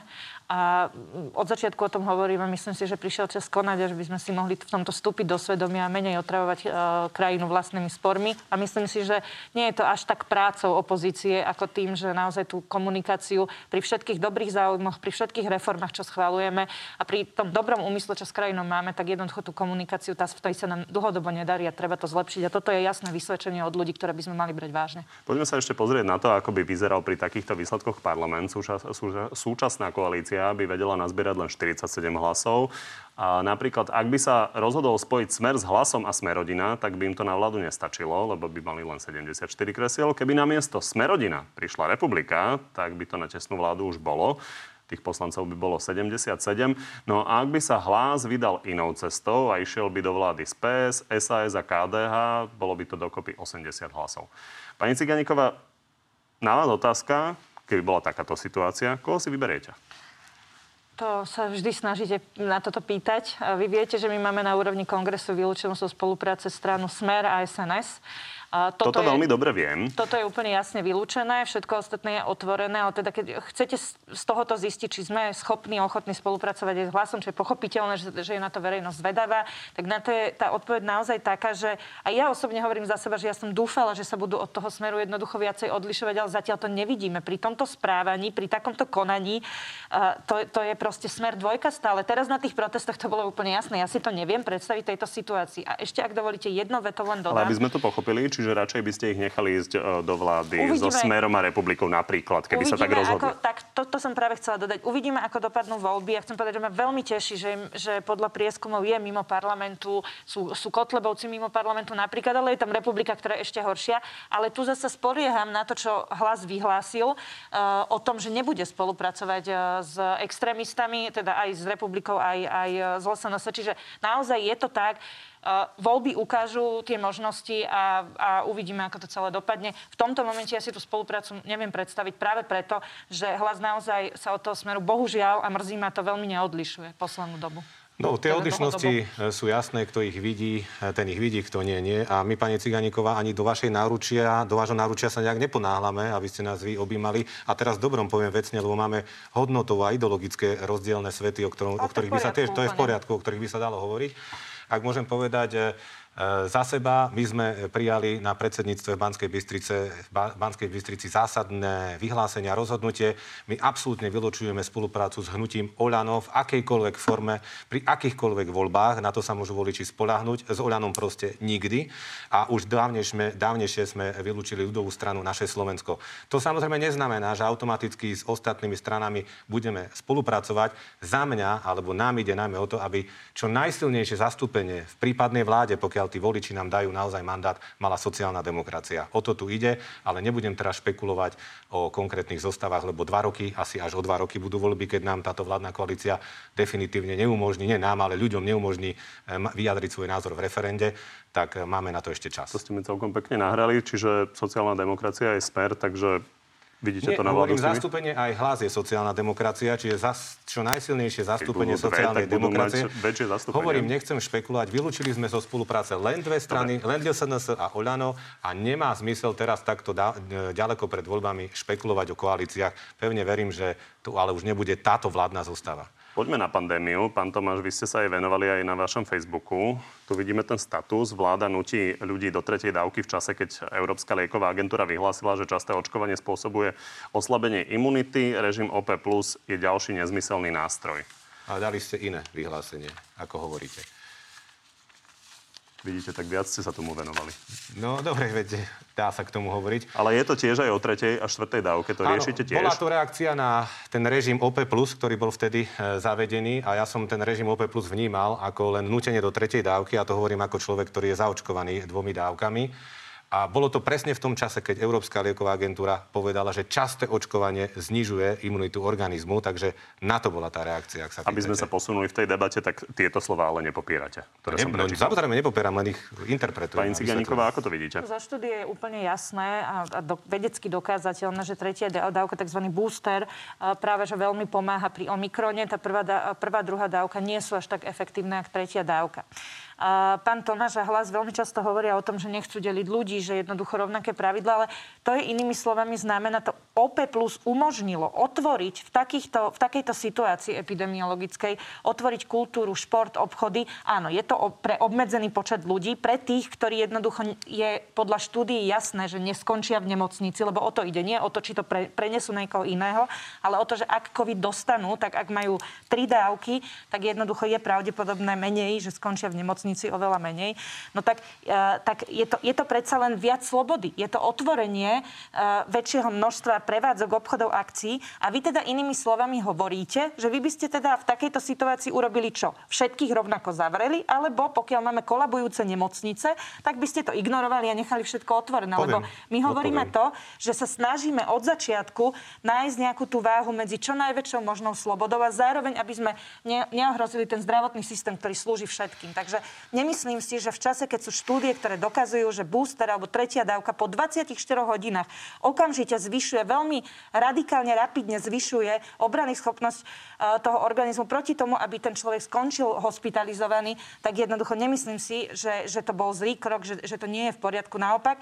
A od začiatku o tom hovoríme. Myslím si, že prišiel čas konať, až by sme si mohli v tomto vstúpiť do svedomia a menej otravovať e, krajinu vlastnými spormi. A myslím si, že nie je to až tak prácou opozície, ako tým, že naozaj tú komunikáciu pri všetkých dobrých záujmoch, pri všetkých reformách, čo schválujeme a pri tom dobrom úmysle, čo s krajinou máme, tak jednoducho tú komunikáciu, tá, v tej sa nám dlhodobo nedarí a treba to zlepšiť. A toto je jasné vysvedčenie od ľudí, ktoré by sme mali brať vážne. Poďme sa ešte pozrieť na to, ako by vyzeral pri takýchto výsledkoch parlament. Súčas, súča, súčasná koalícia by vedela nazbierať len 47 hlasov. A napríklad, ak by sa rozhodol spojiť Smer s hlasom a Smerodina, tak by im to na vládu nestačilo, lebo by mali len 74 kresiel. Keby na miesto Smerodina prišla republika, tak by to na tesnú vládu už bolo tých poslancov by bolo 77. No a ak by sa hlas vydal inou cestou a išiel by do vlády z PS, SAS a KDH, bolo by to dokopy 80 hlasov. Pani Ciganíková, na vás otázka, keby bola takáto situácia, koho si vyberiete? To sa vždy snažíte na toto pýtať. Vy viete, že my máme na úrovni kongresu vylúčenú zo spolupráce stranu Smer a SNS. A Toto je, veľmi dobre viem. Toto je úplne jasne vylúčené, všetko ostatné je otvorené, ale teda keď chcete z tohoto zistiť, či sme schopní ochotní spolupracovať aj s hlasom, čo je pochopiteľné, že, že je na to verejnosť zvedavá, tak na to je tá odpoveď naozaj taká, že aj ja osobne hovorím za seba, že ja som dúfala, že sa budú od toho smeru jednoducho viacej odlišovať, ale zatiaľ to nevidíme. Pri tomto správaní, pri takomto konaní, uh, to, to je proste smer dvojka stále. Teraz na tých protestoch to bolo úplne jasné. Ja si to neviem predstaviť tejto situácii. A ešte, ak dovolíte, jedno veto len dodám. Ale aby sme to pochopili, čiže radšej by ste ich nechali ísť e, do vlády so Uvidíme. Smerom a republikou napríklad, keby sa tak Uvidíme, rozhodli. Ako, tak toto som práve chcela dodať. Uvidíme, ako dopadnú voľby. Ja chcem povedať, že ma veľmi teší, že, že podľa prieskumov je mimo parlamentu, sú, sú Kotlebovci mimo parlamentu napríklad, ale je tam republika, ktorá je ešte horšia. Ale tu zase spolieham na to, čo hlas vyhlásil uh, o tom, že nebude spolupracovať uh, s extrémistami, teda aj s republikou, aj, aj z LSNS. Čiže naozaj je to tak, voľby ukážu tie možnosti a, a uvidíme, ako to celé dopadne. V tomto momente ja si tú spoluprácu neviem predstaviť práve preto, že hlas naozaj sa od toho smeru bohužiaľ a mrzí ma to veľmi neodlišuje poslednú dobu. No, tie Teda odlišnosti e, sú jasné, kto ich vidí, e, ten ich vidí, kto nie, nie. A my, pani Ciganíková, ani do vašej náručia, do vášho náručia sa nejak neponáhľame, aby ste nás vy objímali. A teraz dobrom poviem vecne, lebo máme hodnotovo a ideologické rozdielne svety, o, ktorom, o ktorých by sa tiež, to je v poriadku, o ktorých by sa dalo hovoriť. Ak môžem povedať, za seba my sme prijali na predsedníctve Banskej Bystrice, Ba- Banskej Bystrici zásadné vyhlásenia, rozhodnutie. My absolútne vylučujeme spoluprácu s hnutím Oľano v akejkoľvek forme, pri akýchkoľvek voľbách. Na to sa môžu voliči spolahnuť. S Oľanom proste nikdy. A už dávnejšie, dávnejšie sme vylúčili ľudovú stranu Naše Slovensko. To samozrejme neznamená, že automaticky s ostatnými stranami budeme spolupracovať. Za mňa, alebo nám ide najmä o to, aby čo najsilnejšie zastúpenie v prípadnej vláde, pokiaľ tí voliči nám dajú naozaj mandát, mala sociálna demokracia. O to tu ide, ale nebudem teraz špekulovať o konkrétnych zostavách, lebo dva roky, asi až o dva roky budú voľby, keď nám táto vládna koalícia definitívne neumožní, nie nám, ale ľuďom neumožní vyjadriť svoj názor v referende, tak eh, máme na to ešte čas. To ste mi celkom pekne nahrali, čiže sociálna demokracia je smer, takže vidíte Nie, to na nimi? zastúpenie aj hlas je sociálna demokracia, čiže zas, čo najsilnejšie zastúpenie dve, sociálnej demokracie. Hovorím, nechcem špekulovať. Vylúčili sme zo spolupráce len dve strany, len SNS a Oľano a nemá zmysel teraz takto da, e, ďaleko pred voľbami špekulovať o koalíciách. Pevne verím, že tu ale už nebude táto vládna zostava. Poďme na pandémiu. Pán Tomáš, vy ste sa aj venovali aj na vašom Facebooku. Tu vidíme ten status. Vláda nutí ľudí do tretej dávky v čase, keď Európska lieková agentúra vyhlásila, že časté očkovanie spôsobuje oslabenie imunity. Režim OP Plus je ďalší nezmyselný nástroj. Ale dali ste iné vyhlásenie, ako hovoríte. Vidíte, tak viac ste sa tomu venovali. No dobre, veď dá sa k tomu hovoriť. Ale je to tiež aj o tretej a štvrtej dávke. To riešite tiež? Bola to reakcia na ten režim OP+, ktorý bol vtedy e, zavedený a ja som ten režim OP+, vnímal ako len nutenie do tretej dávky a to hovorím ako človek, ktorý je zaočkovaný dvomi dávkami. A bolo to presne v tom čase, keď Európska lieková agentúra povedala, že časté očkovanie znižuje imunitu organizmu, takže na to bola tá reakcia, ak sa Aby sme sa posunuli v tej debate, tak tieto slova ale nepopierate. Ktoré som Ne, no, prečítal. samozrejme nepopieram, len ich interpretujem. Pani Ciganíková, ako to vidíte? Za štúdie je úplne jasné a, a do, vedecky dokázateľné, že tretia dá- dávka, tzv. booster, práve že veľmi pomáha pri Omikrone. Tá prvá, prvá, druhá dávka nie sú až tak efektívne, ako tretia dávka. Pán Tomáš a Hlas veľmi často hovoria o tom, že nechcú deliť ľudí, že jednoducho rovnaké pravidla, ale to je inými slovami znamená, to OP plus umožnilo otvoriť v, takýchto, v takejto situácii epidemiologickej, otvoriť kultúru, šport, obchody. Áno, je to pre obmedzený počet ľudí, pre tých, ktorí jednoducho je podľa štúdií jasné, že neskončia v nemocnici, lebo o to ide, nie o to, či to pre, prenesú niekoho iného, ale o to, že ak COVID dostanú, tak ak majú tri dávky, tak jednoducho je pravdepodobné menej, že skončia v nemocnici oveľa menej. No tak, uh, tak je, to, je to predsa len viac slobody. Je to otvorenie uh, väčšieho množstva prevádzok, obchodov, akcií a vy teda inými slovami hovoríte, že vy by ste teda v takejto situácii urobili čo? Všetkých rovnako zavreli, alebo pokiaľ máme kolabujúce nemocnice, tak by ste to ignorovali a nechali všetko otvorené. Poviem. Lebo my hovoríme Odpoviem. to, že sa snažíme od začiatku nájsť nejakú tú váhu medzi čo najväčšou možnou slobodou a zároveň, aby sme ne, neohrozili ten zdravotný systém, ktorý slúži všetkým. Takže nemyslím si, že v čase, keď sú štúdie, ktoré dokazujú, že booster alebo tretia dávka po 24 hodinách okamžite zvyšuje, veľmi radikálne, rapidne zvyšuje obrany schopnosť uh, toho organizmu proti tomu, aby ten človek skončil hospitalizovaný, tak jednoducho nemyslím si, že, že to bol zlý krok, že, že to nie je v poriadku. Naopak,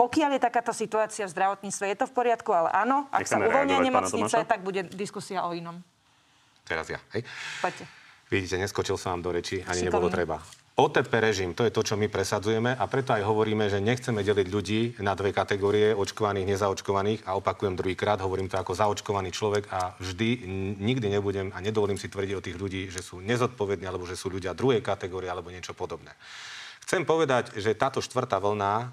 pokiaľ je takáto situácia v zdravotníctve, je to v poriadku, ale áno, ak sa uvoľnia nemocnice, tak bude diskusia o inom. Teraz ja, hej? Poďte. Vidíte, neskočil som vám do reči, ani nebolo treba. OTP režim, to je to, čo my presadzujeme a preto aj hovoríme, že nechceme deliť ľudí na dve kategórie, očkovaných, nezaočkovaných a opakujem druhýkrát, hovorím to ako zaočkovaný človek a vždy nikdy nebudem a nedovolím si tvrdiť o tých ľudí, že sú nezodpovední alebo že sú ľudia druhej kategórie alebo niečo podobné. Chcem povedať, že táto štvrtá vlna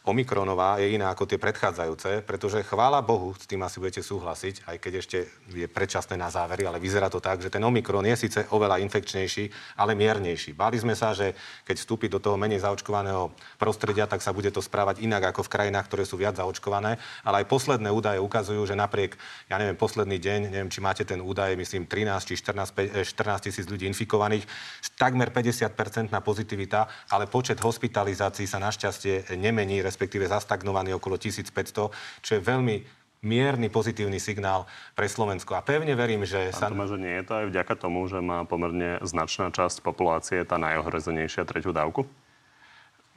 Omikronová je iná ako tie predchádzajúce, pretože chvála Bohu, s tým asi budete súhlasiť, aj keď ešte je predčasné na závery, ale vyzerá to tak, že ten Omikron je síce oveľa infekčnejší, ale miernejší. Báli sme sa, že keď vstúpi do toho menej zaočkovaného prostredia, tak sa bude to správať inak ako v krajinách, ktoré sú viac zaočkované, ale aj posledné údaje ukazujú, že napriek, ja neviem, posledný deň, neviem, či máte ten údaj, myslím 13 či 14, 14 eh, tisíc ľudí infikovaných, takmer 50% na pozitivita, ale počet hospitalizácií sa našťastie nemení, respektíve zastagnovaný okolo 1500, čo je veľmi mierny pozitívny signál pre Slovensko. A pevne verím, že sa... Tome, že nie je to aj vďaka tomu, že má pomerne značná časť populácie tá najohrozenejšia tretiu dávku?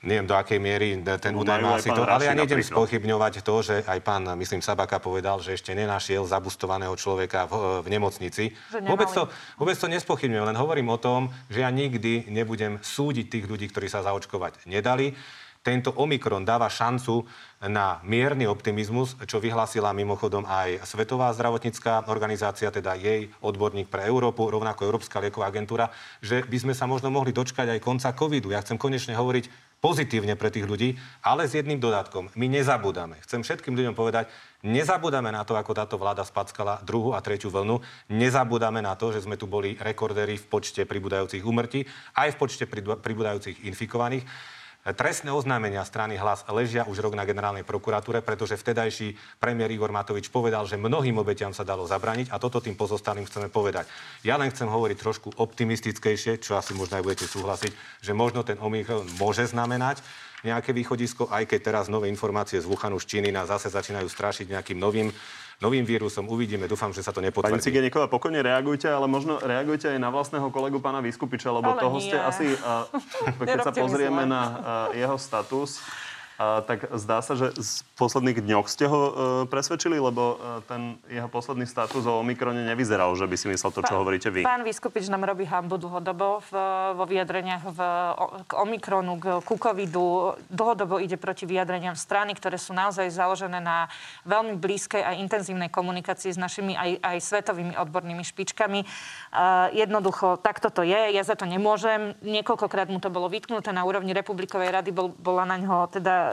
Neviem, do akej miery ten údaj má si to, ale ja nejdem spochybňovať to, že aj pán, myslím, Sabaka povedal, že ešte nenašiel zabustovaného človeka v, v nemocnici. Vôbec to, vôbec to nespochybňujem, len hovorím o tom, že ja nikdy nebudem súdiť tých ľudí, ktorí sa zaočkovať nedali tento Omikron dáva šancu na mierny optimizmus, čo vyhlásila mimochodom aj Svetová zdravotnícká organizácia, teda jej odborník pre Európu, rovnako Európska lieková agentúra, že by sme sa možno mohli dočkať aj konca covidu. Ja chcem konečne hovoriť pozitívne pre tých ľudí, ale s jedným dodatkom. My nezabúdame. Chcem všetkým ľuďom povedať, nezabúdame na to, ako táto vláda spackala druhú a tretiu vlnu. Nezabúdame na to, že sme tu boli rekordéri v počte pribúdajúcich úmrtí, aj v počte pribúdajúcich infikovaných. Trestné oznámenia strany Hlas ležia už rok na generálnej prokuratúre, pretože vtedajší premiér Igor Matovič povedal, že mnohým obetiam sa dalo zabraniť a toto tým pozostalým chceme povedať. Ja len chcem hovoriť trošku optimistickejšie, čo asi možno aj budete súhlasiť, že možno ten Omikron môže znamenať nejaké východisko, aj keď teraz nové informácie z Wuhanu z Číny nás zase začínajú strašiť nejakým novým novým vírusom. Uvidíme, dúfam, že sa to nepotvrdí. Pani Cigeníková, pokojne reagujte, ale možno reagujte aj na vlastného kolegu pána Vyskupiča, lebo ale toho nie. ste asi, uh, keď sa pozrieme na uh, jeho status, a, tak zdá sa, že z posledných dňoch ste ho e, presvedčili, lebo e, ten jeho posledný status o Omikrone nevyzeral, že by si myslel to, čo pán, hovoríte vy. Pán Vyskupič nám robí hambu dlhodobo v, vo vyjadreniach v, o, k Omikronu, k, ku covidu. Dlhodobo ide proti vyjadreniam strany, ktoré sú naozaj založené na veľmi blízkej a intenzívnej komunikácii s našimi aj, aj svetovými odbornými špičkami. E, jednoducho, takto to je. Ja za to nemôžem. Niekoľkokrát mu to bolo vytknuté na úrovni Republikovej rady. Bol, bola na ňo teda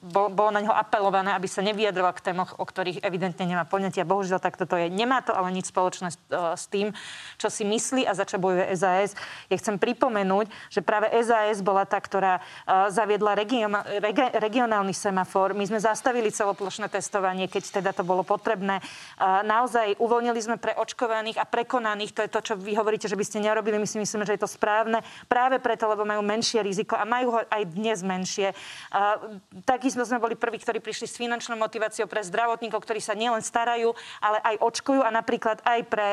bolo na ňo apelované, aby sa nevyjadroval k témoch, o ktorých evidentne nemá poňatia. Bohužiaľ, takto to je. Nemá to ale nič spoločné s, e, s tým, čo si myslí a za čo bojuje SAS. Ja chcem pripomenúť, že práve SAS bola tá, ktorá uh, zaviedla region, regi, regionálny semafor. My sme zastavili celoplošné testovanie, keď teda to bolo potrebné. Uh, naozaj uvoľnili sme pre očkovaných a prekonaných. To je to, čo vy hovoríte, že by ste nerobili. My si myslíme, že je to správne. Práve preto, lebo majú menšie riziko a majú ho aj dnes menšie. A takisto sme boli prví, ktorí prišli s finančnou motiváciou pre zdravotníkov, ktorí sa nielen starajú, ale aj očkujú a napríklad aj pre,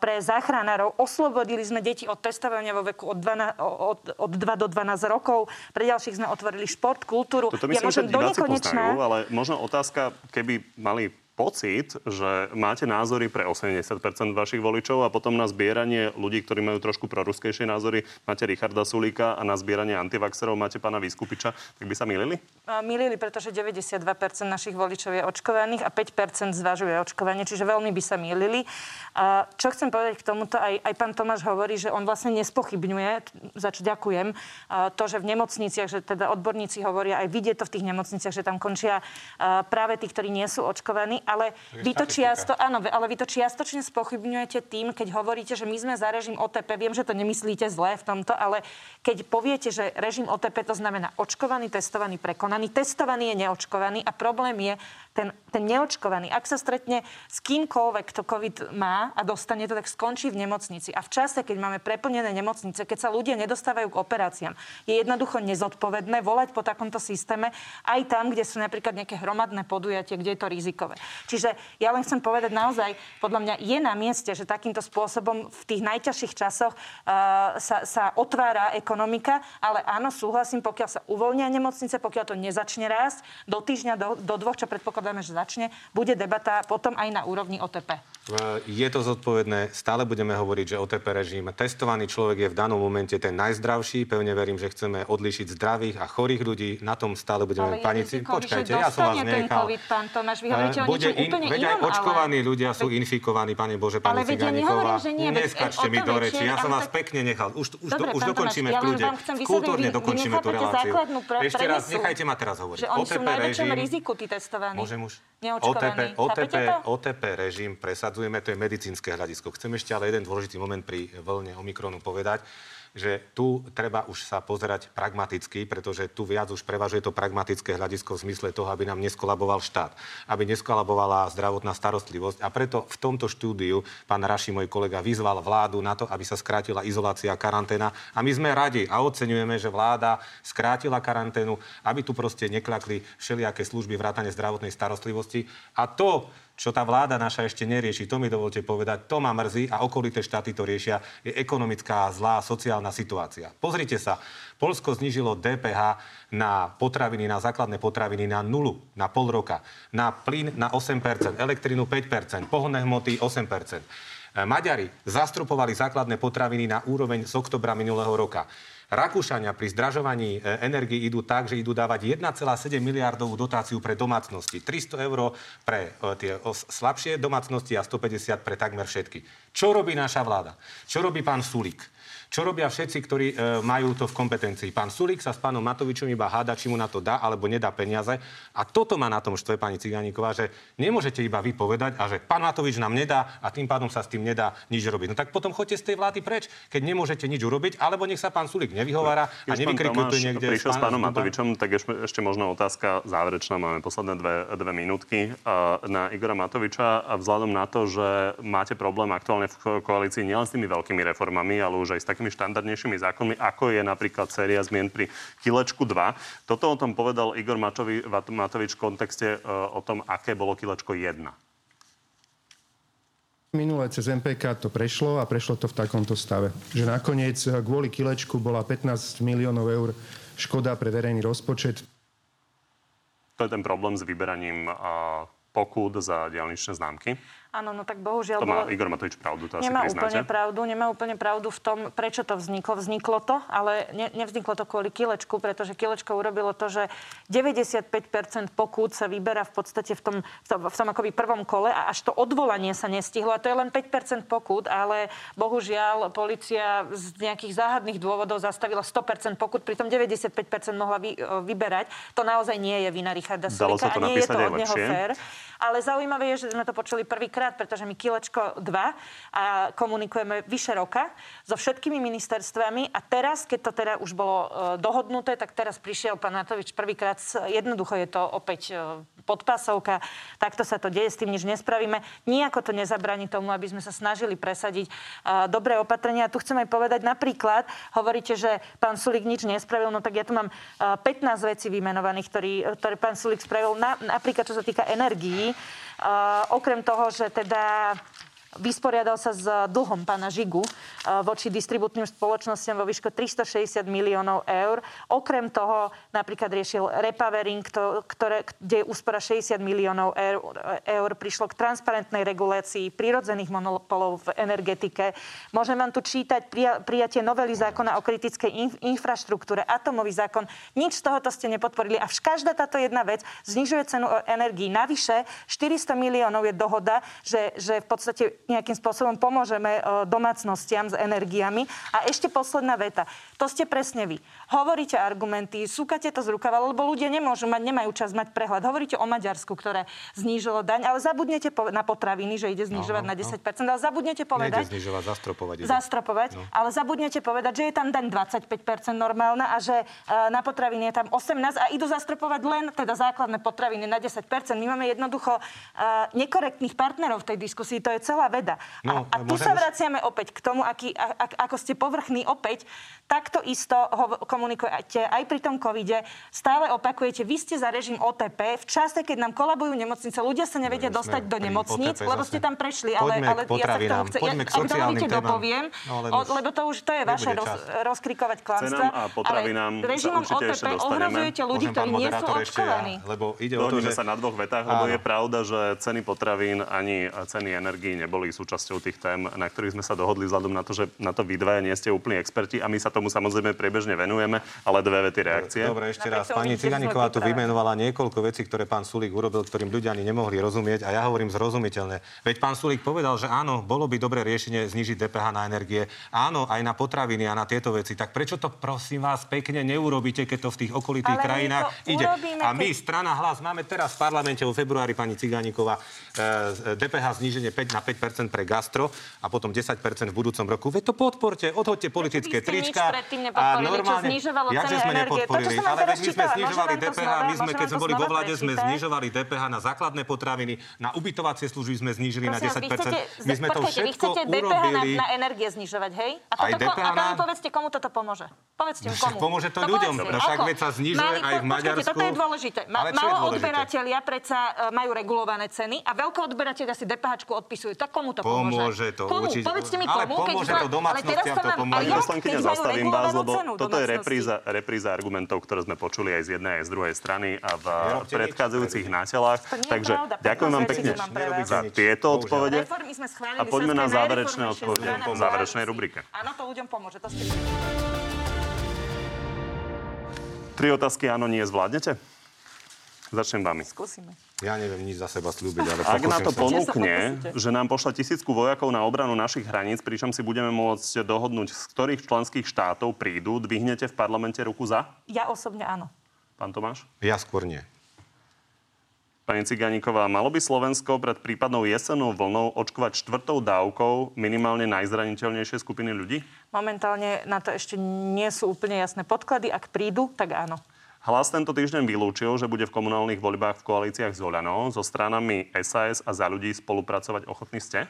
pre záchranárov. Oslobodili sme deti od testovania vo veku od, 12, od, od 2 do 12 rokov. Pre ďalších sme otvorili šport, kultúru. Toto myslím, ja môžem že do nekonečná... Poznajú, ale možno otázka, keby mali pocit, že máte názory pre 80% vašich voličov a potom na zbieranie ľudí, ktorí majú trošku proruskejšie názory, máte Richarda Sulíka a na zbieranie antivaxerov máte pána Vyskupiča, tak by sa milili? Milili, pretože 92% našich voličov je očkovaných a 5% zvažuje očkovanie, čiže veľmi by sa milili. Čo chcem povedať k tomuto, aj, aj pán Tomáš hovorí, že on vlastne nespochybňuje, za čo ďakujem, to, že v nemocniciach, že teda odborníci hovoria, aj vidie to v tých nemocniciach, že tam končia práve tí, ktorí nie sú očkovaní Ale vy to, čiasto, áno, ale vy to čiastočne spochybňujete tým, keď hovoríte, že my sme za režim OTP. Viem, že to nemyslíte zle v tomto, ale keď poviete, že režim OTP to znamená očkovaný, testovaný, prekonaný. Testovaný je neočkovaný a problém je, ten, ten neočkovaný, ak sa stretne s kýmkoľvek, kto COVID má a dostane to, tak skončí v nemocnici. A v čase, keď máme preplnené nemocnice, keď sa ľudia nedostávajú k operáciám, je jednoducho nezodpovedné volať po takomto systéme aj tam, kde sú napríklad nejaké hromadné podujatie, kde je to rizikové. Čiže ja len chcem povedať naozaj, podľa mňa je na mieste, že takýmto spôsobom v tých najťažších časoch uh, sa, sa otvára ekonomika, ale áno, súhlasím, pokiaľ sa uvoľnia nemocnice, pokiaľ to nezačne rásť, do týždňa, do, do dvoch, čo predpokladám, predpokladáme, že začne, bude debata potom aj na úrovni OTP. Je to zodpovedné. Stále budeme hovoriť, že OTP režim. Testovaný človek je v danom momente ten najzdravší. Pevne verím, že chceme odlišiť zdravých a chorých ľudí. Na tom stále budeme panici. Počkajte, ja som vás nechal. COVID, pán Tomáš, vy hovoríte o niečom in, úplne veď inom, aj očkovaní ale... ľudia sú infikovaní, pani Bože, pani Ciganíková. Neskačte mi do reči. Ja som vás pekne nechal. Už, už, už dokončíme v kľude. Kultúrne dokončíme tú reláciu. Ešte raz, nechajte ma teraz hovoriť. Že oni sú v najväčšom riziku, tí testovaní. Môžem už? OTP, OTP, OTP režim presadzujeme, to je medicínske hľadisko. Chcem ešte ale jeden dôležitý moment pri vlne Omikronu povedať že tu treba už sa pozerať pragmaticky, pretože tu viac už prevažuje to pragmatické hľadisko v zmysle toho, aby nám neskolaboval štát, aby neskolabovala zdravotná starostlivosť. A preto v tomto štúdiu pán Raši, môj kolega, vyzval vládu na to, aby sa skrátila izolácia a karanténa. A my sme radi a oceňujeme, že vláda skrátila karanténu, aby tu proste neklakli všelijaké služby vrátane zdravotnej starostlivosti. A to, čo tá vláda naša ešte nerieši, to mi dovolte povedať, to ma mrzí a okolité štáty to riešia, je ekonomická zlá sociálna situácia. Pozrite sa, Polsko znížilo DPH na potraviny, na základné potraviny na nulu, na pol roka, na plyn na 8%, elektrinu 5%, pohonné hmoty 8%. Maďari zastrupovali základné potraviny na úroveň z oktobra minulého roka. Rakúšania pri zdražovaní e, energii idú tak, že idú dávať 1,7 miliardovú dotáciu pre domácnosti. 300 eur pre e, tie slabšie domácnosti a 150 pre takmer všetky. Čo robí naša vláda? Čo robí pán Sulík? Čo robia všetci, ktorí e, majú to v kompetencii? Pán Sulík sa s pánom Matovičom iba háda, či mu na to dá alebo nedá peniaze. A toto má na tom štve pani Ciganíková, že nemôžete iba vypovedať a že pán Matovič nám nedá a tým pádom sa s tým nedá nič robiť. No tak potom choďte z tej vlády preč, keď nemôžete nič urobiť, alebo nech sa pán Sulík nevyhovára a nevykrikuje niekde. Prišiel s pánom Matovičom, tak ešte, možno otázka záverečná. Máme posledné dve, dve minútky na Igora Matoviča a vzhľadom na to, že máte problém aktuálne v koalícii nielen s tými veľkými reformami, ale už aj s takými takými štandardnejšími zákonmi, ako je napríklad séria zmien pri Kilečku 2. Toto o tom povedal Igor Matovi, Matovič v kontexte e, o tom, aké bolo Kilečko 1. Minulé cez MPK to prešlo a prešlo to v takomto stave. Že nakoniec e, kvôli kilečku bola 15 miliónov eur škoda pre verejný rozpočet. To je ten problém s vyberaním pokút za diálničné známky? Áno, no tak bohužiaľ... To má bolo... Igor Matovič pravdu, to nemá asi úplne pravdu, nemá úplne pravdu v tom, prečo to vzniklo. Vzniklo to, ale ne, nevzniklo to kvôli Kilečku, pretože Kilečko urobilo to, že 95% pokút sa vyberá v podstate v tom, v tom, v tom akoby prvom kole a až to odvolanie sa nestihlo. A to je len 5% pokút, ale bohužiaľ policia z nejakých záhadných dôvodov zastavila 100% pokút, pritom 95% mohla vy, vyberať. To naozaj nie je vina Richarda Sulika a nie je to od neho fér. Ale zaujímavé je, že sme to počuli prvýkrát, pretože my Kilečko 2 a komunikujeme vyše roka so všetkými ministerstvami a teraz, keď to teda už bolo e, dohodnuté, tak teraz prišiel pán Natovič prvýkrát, jednoducho je to opäť e, podpasovka, takto sa to deje, s tým nič nespravíme. Nijako to nezabráni tomu, aby sme sa snažili presadiť uh, dobré opatrenia. Tu chcem aj povedať napríklad, hovoríte, že pán Sulik nič nespravil, no tak ja tu mám uh, 15 vecí vymenovaných, ktoré pán Sulik spravil, na, napríklad čo sa týka energií. Uh, okrem toho, že teda vysporiadal sa s dlhom pána Žigu eh, voči distributným spoločnostiam vo výške 360 miliónov eur. Okrem toho napríklad riešil repavering, ktoré, kde úspora 60 miliónov eur, eur. Prišlo k transparentnej regulácii prírodzených monopolov v energetike. Môžem vám tu čítať prijatie novely zákona o kritickej inf- infraštruktúre, atomový zákon. Nič z tohoto ste nepodporili. A každá táto jedna vec znižuje cenu energii. Navyše 400 miliónov je dohoda, že, že v podstate nejakým spôsobom pomôžeme e, domácnostiam s energiami. A ešte posledná veta. To ste presne vy. Hovoríte argumenty, súkate to z rukava, lebo ľudia nemôžu mať, nemajú čas mať prehľad. Hovoríte o Maďarsku, ktoré znížilo daň, ale zabudnete po, na potraviny, že ide znižovať No, na 10%, ale zabudnete povedať... Nejde znižovať, zastropovať. ide. Zastropovať, no. ale zabudnete povedať, že je tam daň 25% normálna a že uh, na potraviny je tam 18 a idú zastropovať len teda základné potraviny na 10%. My máme jednoducho uh, nekorektných partnerov v tej diskusii, to je celá veda. No, a, a tu môžem sa vraciame opäť k tomu, aký, a, a, ako ste povrchní opäť. Takto isto ho, komunikujete aj pri tom covide. Stále opakujete, vy ste za režim OTP. V čase, keď nám kolabujú nemocnice, ľudia sa nevedia No, dostať do OTP lebo ste tam prešli. Ale, ale k potravinám, poďme k ak dovolíte, dopoviem, No, len o, lebo to už to je vaše roz, rozkrikovať klamstva. Ale sa režimom OTP ohrozujete ľudí, Môžem, ktorí nie sú ešte ja, očkovaní. lebo ide o to, že... sa na dvoch vetách, lebo je pravda, že ceny potravín ani ceny energií neboli súčasťou tých tém, na ktorých sme sa dohodli vzhľadom na to, že na to vy dvaja nie ste úplní experti a my sa tomu samozrejme priebežne venujeme, ale dve vety reakcie. Dobre, ešte raz. Pani Ciganíková tu vymenovala niekoľko vecí, ktoré pán Sulík urobil, ktorým ľudia ani nemohli rozumieť a ja hovorím zrozumiteľne. Veď pán Sulík povedal, že áno, bolo by dobré riešenie znižiť DPH na energie, áno, aj na potraviny a na tieto veci. Tak prečo to prosím vás pekne neurobíte, keď to v tých okolitých Ale krajinách ide? urobíme, A my, strana hlas, máme teraz v parlamente vo februári pani Ciganíková e, DPH zníženie 5 na 5% pre gastro a potom 10% v budúcom roku. Veď to podporte, odhoďte politické trička. nepodporili, čo znižovalo Jakže ceny sme energie? To, čo nepodporili? som Ale teraz veď my sme znižovali DPH, my sme, keď sme boli vo vláde, sme znižovali DPH na základné potraviny, na ubytovacie služby sme znížili na Prosím vás, 10 vy chcete, My sme to všetko chcete DPH na, urobili. na energie znižovať, hej? A, toto, povedzte, komu toto pomôže. Povedzte mi, Však komu. pomôže to No ľuďom. však sa znižuje aj v Maďarsku. Toto je dôležité. Ma, Ale čo je dôležité? Maloodberatelia predsa e, majú regulované ceny a veľkoodberatelia si DPH odpisujú. Tak komu to pomôže? Pomôže to, komu? určite. Povedzte mi Ale komu. pomôže keď to domácnostiam, ale teraz to pomôže. a Pani jak, poslankyňa, keď majú zastavím vás, regulovanú lebo cenu toto je domácnosti? Repríza, repríza argumentov, ktoré sme počuli aj z jednej, aj z druhej strany a v Nerobte predchádzajúcich nič. nátelách. Takže pravda, ďakujem vám 15 pekne za tieto Bohužiaľ. odpovede. Reformy sme schválili. A poďme na záverečné odpovede v záverečnej rubrike. Áno, to ľuďom pomôže. To ste... Tri otázky áno, nie zvládnete? Začnem vami. Skúsime. Ja neviem nič za seba slúbiť, ale Ak na pokúsim to sa. ponúkne, že nám pošle tisícku vojakov na obranu našich hraníc, pričom si budeme môcť dohodnúť, z ktorých členských štátov prídu, dvihnete v parlamente ruku za? Ja osobne áno. Pán Tomáš? Ja skôr nie. Pani Ciganíková, malo by Slovensko pred prípadnou jesennou vlnou očkovať štvrtou dávkou minimálne najzraniteľnejšie skupiny ľudí? Momentálne na to ešte nie sú úplne jasné podklady. Ak prídu, tak áno. Hlas tento týždeň vylúčil, že bude v komunálnych voľbách v koalíciách s Oľano. So stranami SAS a za ľudí spolupracovať ochotní ste?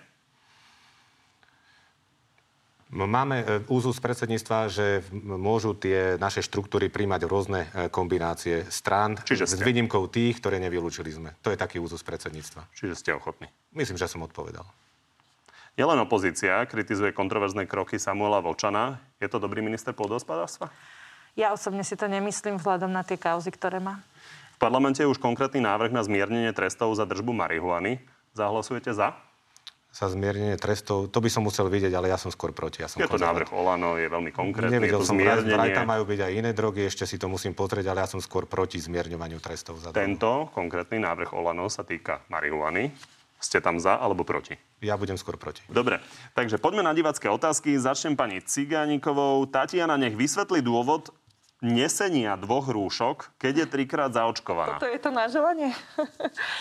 Máme e, úzus predsedníctva, že môžu tie naše štruktúry príjmať rôzne e, kombinácie strán Čiže s ste. výnimkou tých, ktoré nevylúčili sme. To je taký úzus predsedníctva. Čiže ste ochotní. Myslím, že som odpovedal. Nielen opozícia kritizuje kontroverzné kroky Samuela Vočana. Je to dobrý minister pôdohospodárstva? Ja osobne si to nemyslím vzhľadom na tie kauzy, ktoré má. V parlamente je už konkrétny návrh na zmiernenie trestov za držbu marihuany. Zahlasujete za? Sa zmiernenie trestov, to by som musel vidieť, ale ja som skôr proti. Ja som Je to návrh Olano, je veľmi konkrétny. Nevidel som, vraj, vraj zmiernenie. tam majú byť aj iné drogy, ešte si to musím pozrieť, ale ja som skôr proti zmierňovaniu trestov za drogu. Tento konkrétny návrh Olano sa týka marihuany. Ste tam za alebo proti? Ja budem skôr proti. Dobre, takže poďme na divacké otázky. Začnem pani Cigánikovou. Tatiana, nech vysvetlí dôvod nesenia dvoch rúšok, keď je trikrát zaočkovaná. To je to na želanie?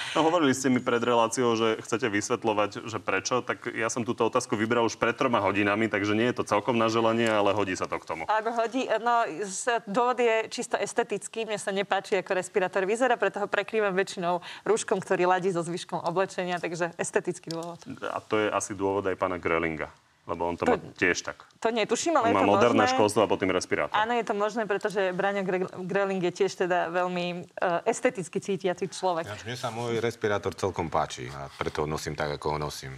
No, hovorili ste mi pred reláciou, že chcete vysvetľovať, že prečo, tak ja som túto otázku vybral už pred troma hodinami, takže nie je to celkom na želanie, ale hodí sa to k tomu. Áno, hodí. No, z- dôvod je čisto estetický. Mne sa nepáči, ako respirátor vyzerá, preto ho prekrývam väčšinou rúškom, ktorý ladí so zvyškom oblečenia, takže estetický dôvod. A to je asi dôvod aj pána Grölinga, lebo on to, To- má tiež tak. To netuším, ale On je má to moderné možné. školstvo a potom respirátor. Áno, je to možné, pretože Braňo Gre- Greling je tiež teda veľmi uh, esteticky cítiaci človek. Ja, mne sa môj respirátor celkom páči a preto ho nosím tak, ako ho nosím.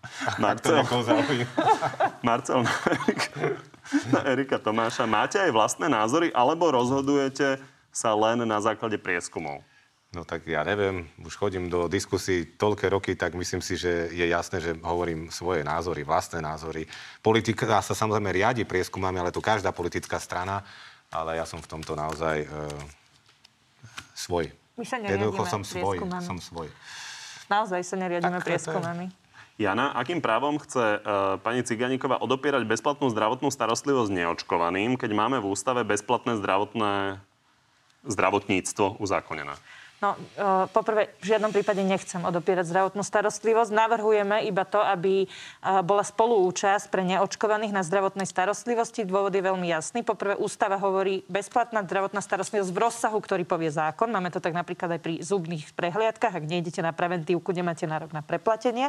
Ak to Marcel. Marcel na Erika, na Erika Tomáša, máte aj vlastné názory, alebo rozhodujete sa len na základe prieskumov? No tak ja neviem, už chodím do diskusí toľké roky, tak myslím si, že je jasné, že hovorím svoje názory, vlastné názory. Politika sa samozrejme riadi prieskumami, ale tu každá politická strana, ale ja som v tomto naozaj e, svoj. My sa Jednoducho som svoj, som svoj. Naozaj sa neriadime Tak prieskumami. Jana, akým právom chce uh, pani Ciganíková odopierať bezplatnú zdravotnú starostlivosť neočkovaným, keď máme v ústave bezplatné zdravotné zdravotníctvo uzákonené? No, e, poprvé, v žiadnom prípade nechcem odopierať zdravotnú starostlivosť. Navrhujeme iba to, aby e, bola spoluúčasť pre neočkovaných na zdravotnej starostlivosti. Dôvod je veľmi jasný. Poprvé, ústava hovorí bezplatná zdravotná starostlivosť v rozsahu, ktorý povie zákon. Máme to tak napríklad aj pri zubných prehliadkach. Ak nejdete na preventívku, nemáte nárok na preplatenie.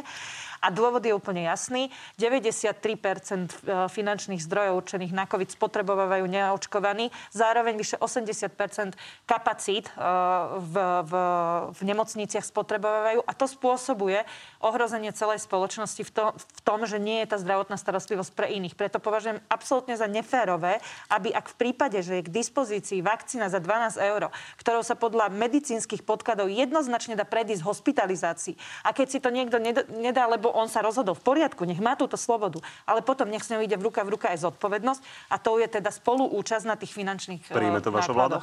A dôvod je úplne jasný. 93% e, finančných zdrojov určených na COVID spotrebovávajú neočkovaní. Zároveň vyše 80% kapacít v, v, v nemocniciach spotrebovávajú. A to spôsobuje ohrozenie celej spoločnosti v, to, v tom, že nie je tá zdravotná starostlivosť pre iných. Preto považujem absolútne za neférové, aby ak v prípade, že je k dispozícii vakcína za 12 eur, ktorou sa podľa medicínskych podkladov jednoznačne dá predísť hospitalizácii. A keď si to niekto nedá, lebo on sa rozhodol v poriadku, nech má túto slobodu, ale potom nech s ňou ide v ruka v ruka aj zodpovednosť a to je teda spoluúčasť na tých finančných Príjme to vaša vláda?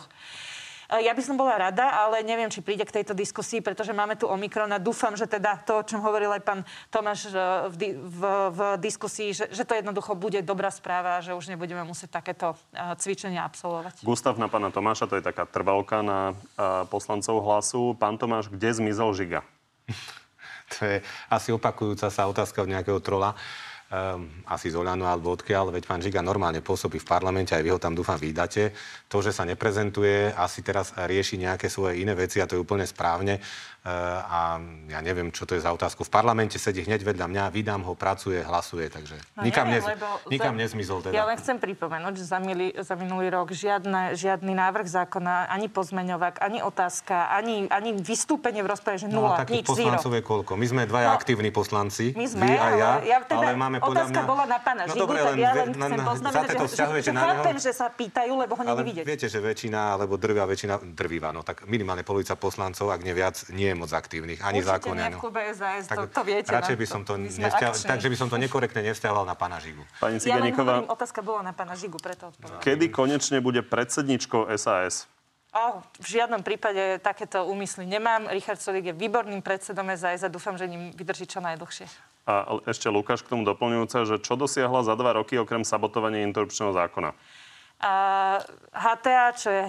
E, ja by som bola rada, ale neviem, či príde k tejto diskusii, pretože máme tu Omikron a dúfam, že teda to, o čom hovoril aj pán Tomáš e, v, di- v, v diskusii, že, že to jednoducho bude dobrá správa, že už nebudeme musieť takéto e, cvičenia absolvovať. Gustav na pána Tomáša, to je taká trvalka na poslancov hlasu. Pán Tomáš, kde zmizol Žiga? To je asi opakujúca sa otázka od nejakého trola. Um, asi z Oľano alebo odkiaľ, veď pán Žiga normálne pôsobí v parlamente, aj vy ho tam dúfam vydáte. To, že sa neprezentuje, asi teraz rieši nejaké svoje iné veci a to je úplne správne. A ja neviem, čo to je za otázku. V parlamente sedí hneď vedľa mňa, vydám ho, pracuje, hlasuje, takže no nikam, neviem, nez, nikam za, nezmizol teda. Ja len chcem pripomenúť, že za, mili, za minulý rok žiadne, žiadny návrh zákona, ani pozmeňovák, ani otázka, ani, ani vystúpenie v rozprave, že no, nula, nič, poslancov je koľko? My sme dvaja no, aktívni poslanci, my sme, vy a ja, ja teda, ale máme podľa otázka mňa... bola na pána no, Žigu, dobre, tak ja len chcem poznamenať, že, že, že chápem, že sa pýtajú, lebo ho není vidieť. viete, že väčšina, alebo drvia väčšina, drvíva, no tak minimálne polovica poslancov, ak nie viac, nie je moc aktívnych ani Určite zákone. nie v klube SAS, tak, to, to viete. Radšej by som to nevzťahoval, takže by som to nekorektne nevzťahoval na pána Žigu. Pani Ciganíková, ja otázka bola na pána Žigu, preto odpovedal. Kedy konečne bude predsedničkou SAS? Oh, v žiadnom prípade takéto úmysly nemám. Richard Solík je výborným predsedom SAS a dúfam, že ním vydrží čo najdlhšie. A ešte Lukáš k tomu doplňujúce, že čo dosiahla za dva roky okrem sabotovania interrupčného zákona? HTA, čo je,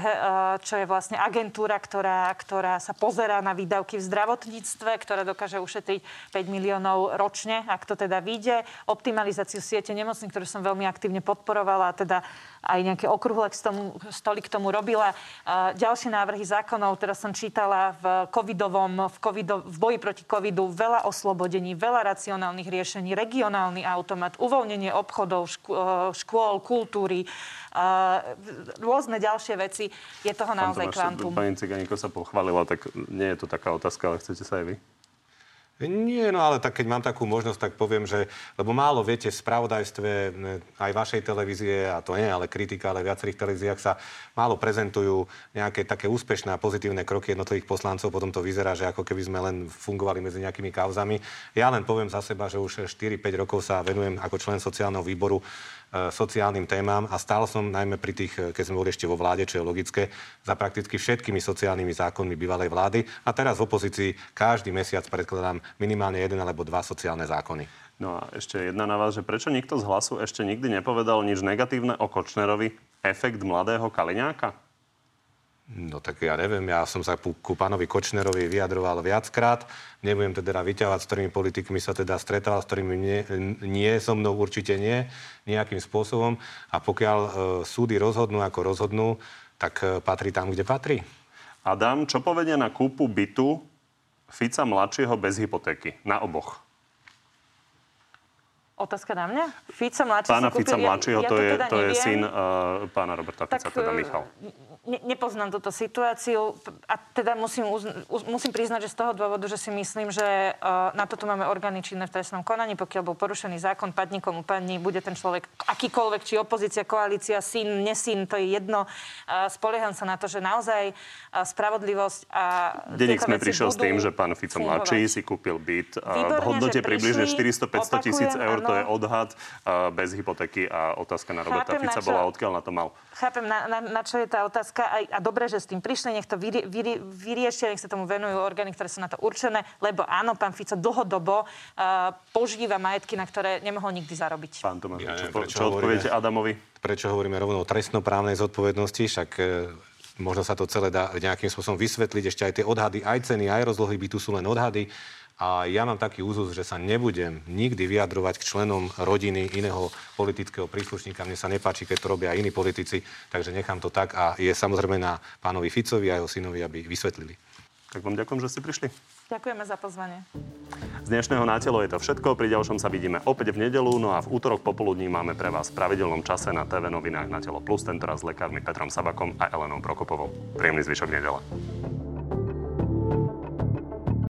čo je vlastne agentúra, ktorá, ktorá sa pozerá na výdavky v zdravotníctve, ktorá dokáže ušetriť 5 miliónov ročne, ak to teda vyjde. Optimalizáciu siete nemocných, ktorú som veľmi aktívne podporovala, teda aj nejaké okrúhle stoly k tomu robila. Ďalšie návrhy zákonov, teraz som čítala v covidovom, v, covido, v boji proti covidu veľa oslobodení, veľa racionálnych riešení, regionálny automat, uvoľnenie obchodov, škôl, kultúry, rôzne ďalšie veci. Je toho naozaj kvantum. Pani Ciganíko sa pochválila, tak nie je to taká otázka, ale chcete sa aj vy? Nie, no ale tak keď mám takú možnosť, tak poviem, že, lebo málo viete v spravodajstve aj vašej televízie, a to nie ale kritika, ale viacerých televíziách sa málo prezentujú nejaké také úspešné a pozitívne kroky jednotlivých poslancov, potom to vyzerá, že ako keby sme len fungovali medzi nejakými kauzami. Ja len poviem za seba, že už 4-5 rokov sa venujem ako člen sociálneho výboru sociálnym témam a stál som najmä pri tých, e, keď sme boli ešte vo vláde, čo je logické, za prakticky všetkými sociálnymi zákonmi bývalej vlády a teraz v opozícii každý mesiac predkladám minimálne jeden alebo dva sociálne zákony. No a ešte jedna na vás, že prečo nikto z hlasu ešte nikdy nepovedal nič negatívne o Kočnerovi? Efekt mladého Kaliňáka? No tak ja neviem, ja som sa ku pánovi Kočnerovi vyjadroval viackrát. Nebudem teda vyťahovať, s ktorými politikmi sa teda stretal, s ktorými nie, nie so mnou určite nie, nejakým spôsobom. A pokiaľ e, súdy rozhodnú, ako rozhodnú, tak e, patrí tam, kde patrí. Adam, čo povedia na kúpu bytu Fica mladšieho bez hypotéky? Na oboch. Otázka na mňa? Fica mladší Pána Fica mladšieho, ja, ja to, je, teda to je syn uh, pána Roberta Fica, tak, teda Michal ne, nepoznám túto situáciu a teda musím, musím priznať, že z toho dôvodu, že si myslím, že uh, na toto máme orgány činné v trestnom konaní, pokiaľ bol porušený zákon, padni komu padni, bude ten človek akýkoľvek, či opozícia, koalícia, syn, nesyn, to je jedno. Uh, spolieham sa na to, že naozaj uh, spravodlivosť a Deník sme prišiel s tým, že pán Fico mladší si kúpil byt uh, v hodnote približne 400-500 tisíc eur. To je odhad uh, bez hypotéky a otázka na Roberta Chápem, na Fica čo- bola, odkiaľ na to mal. Chápem, na, na, na čo je tá otázka. Aj, a dobre, že s tým prišli, nech to vyrie, vyrie, vyriešia, nech sa tomu venujú orgány, ktoré sú na to určené, lebo áno, pán Fico dlhodobo uh, používa majetky, na ktoré nemohol nikdy zarobiť. Pán Tomáš, Ja čo, neviem, prečo čo odpoviete Adamovi? Prečo hovoríme rovno o trestnoprávnej zodpovednosti, však e, možno sa to celé dá nejakým spôsobom vysvetliť, ešte aj tie odhady, aj ceny, aj rozlohy bytu sú len odhady. A ja mám taký úzus, že sa nebudem nikdy vyjadrovať k členom rodiny iného politického príslušníka. Mne sa nepáči, keď to robia iní politici, takže nechám to tak a je samozrejme na pánovi Ficovi a jeho synovi, aby vysvetlili. Tak vám ďakujem, že ste prišli. Ďakujeme za pozvanie. Z dnešného Na telo je to všetko. Pri ďalšom sa vidíme opäť v nedelu, no a v útorok popoludní máme pre vás v pravidelnom čase na TV novinách Na telo plus, tentoraz s lekármi Petrom Sabakom a Elenou Prokopovou. Príjemný zvyšok nedele.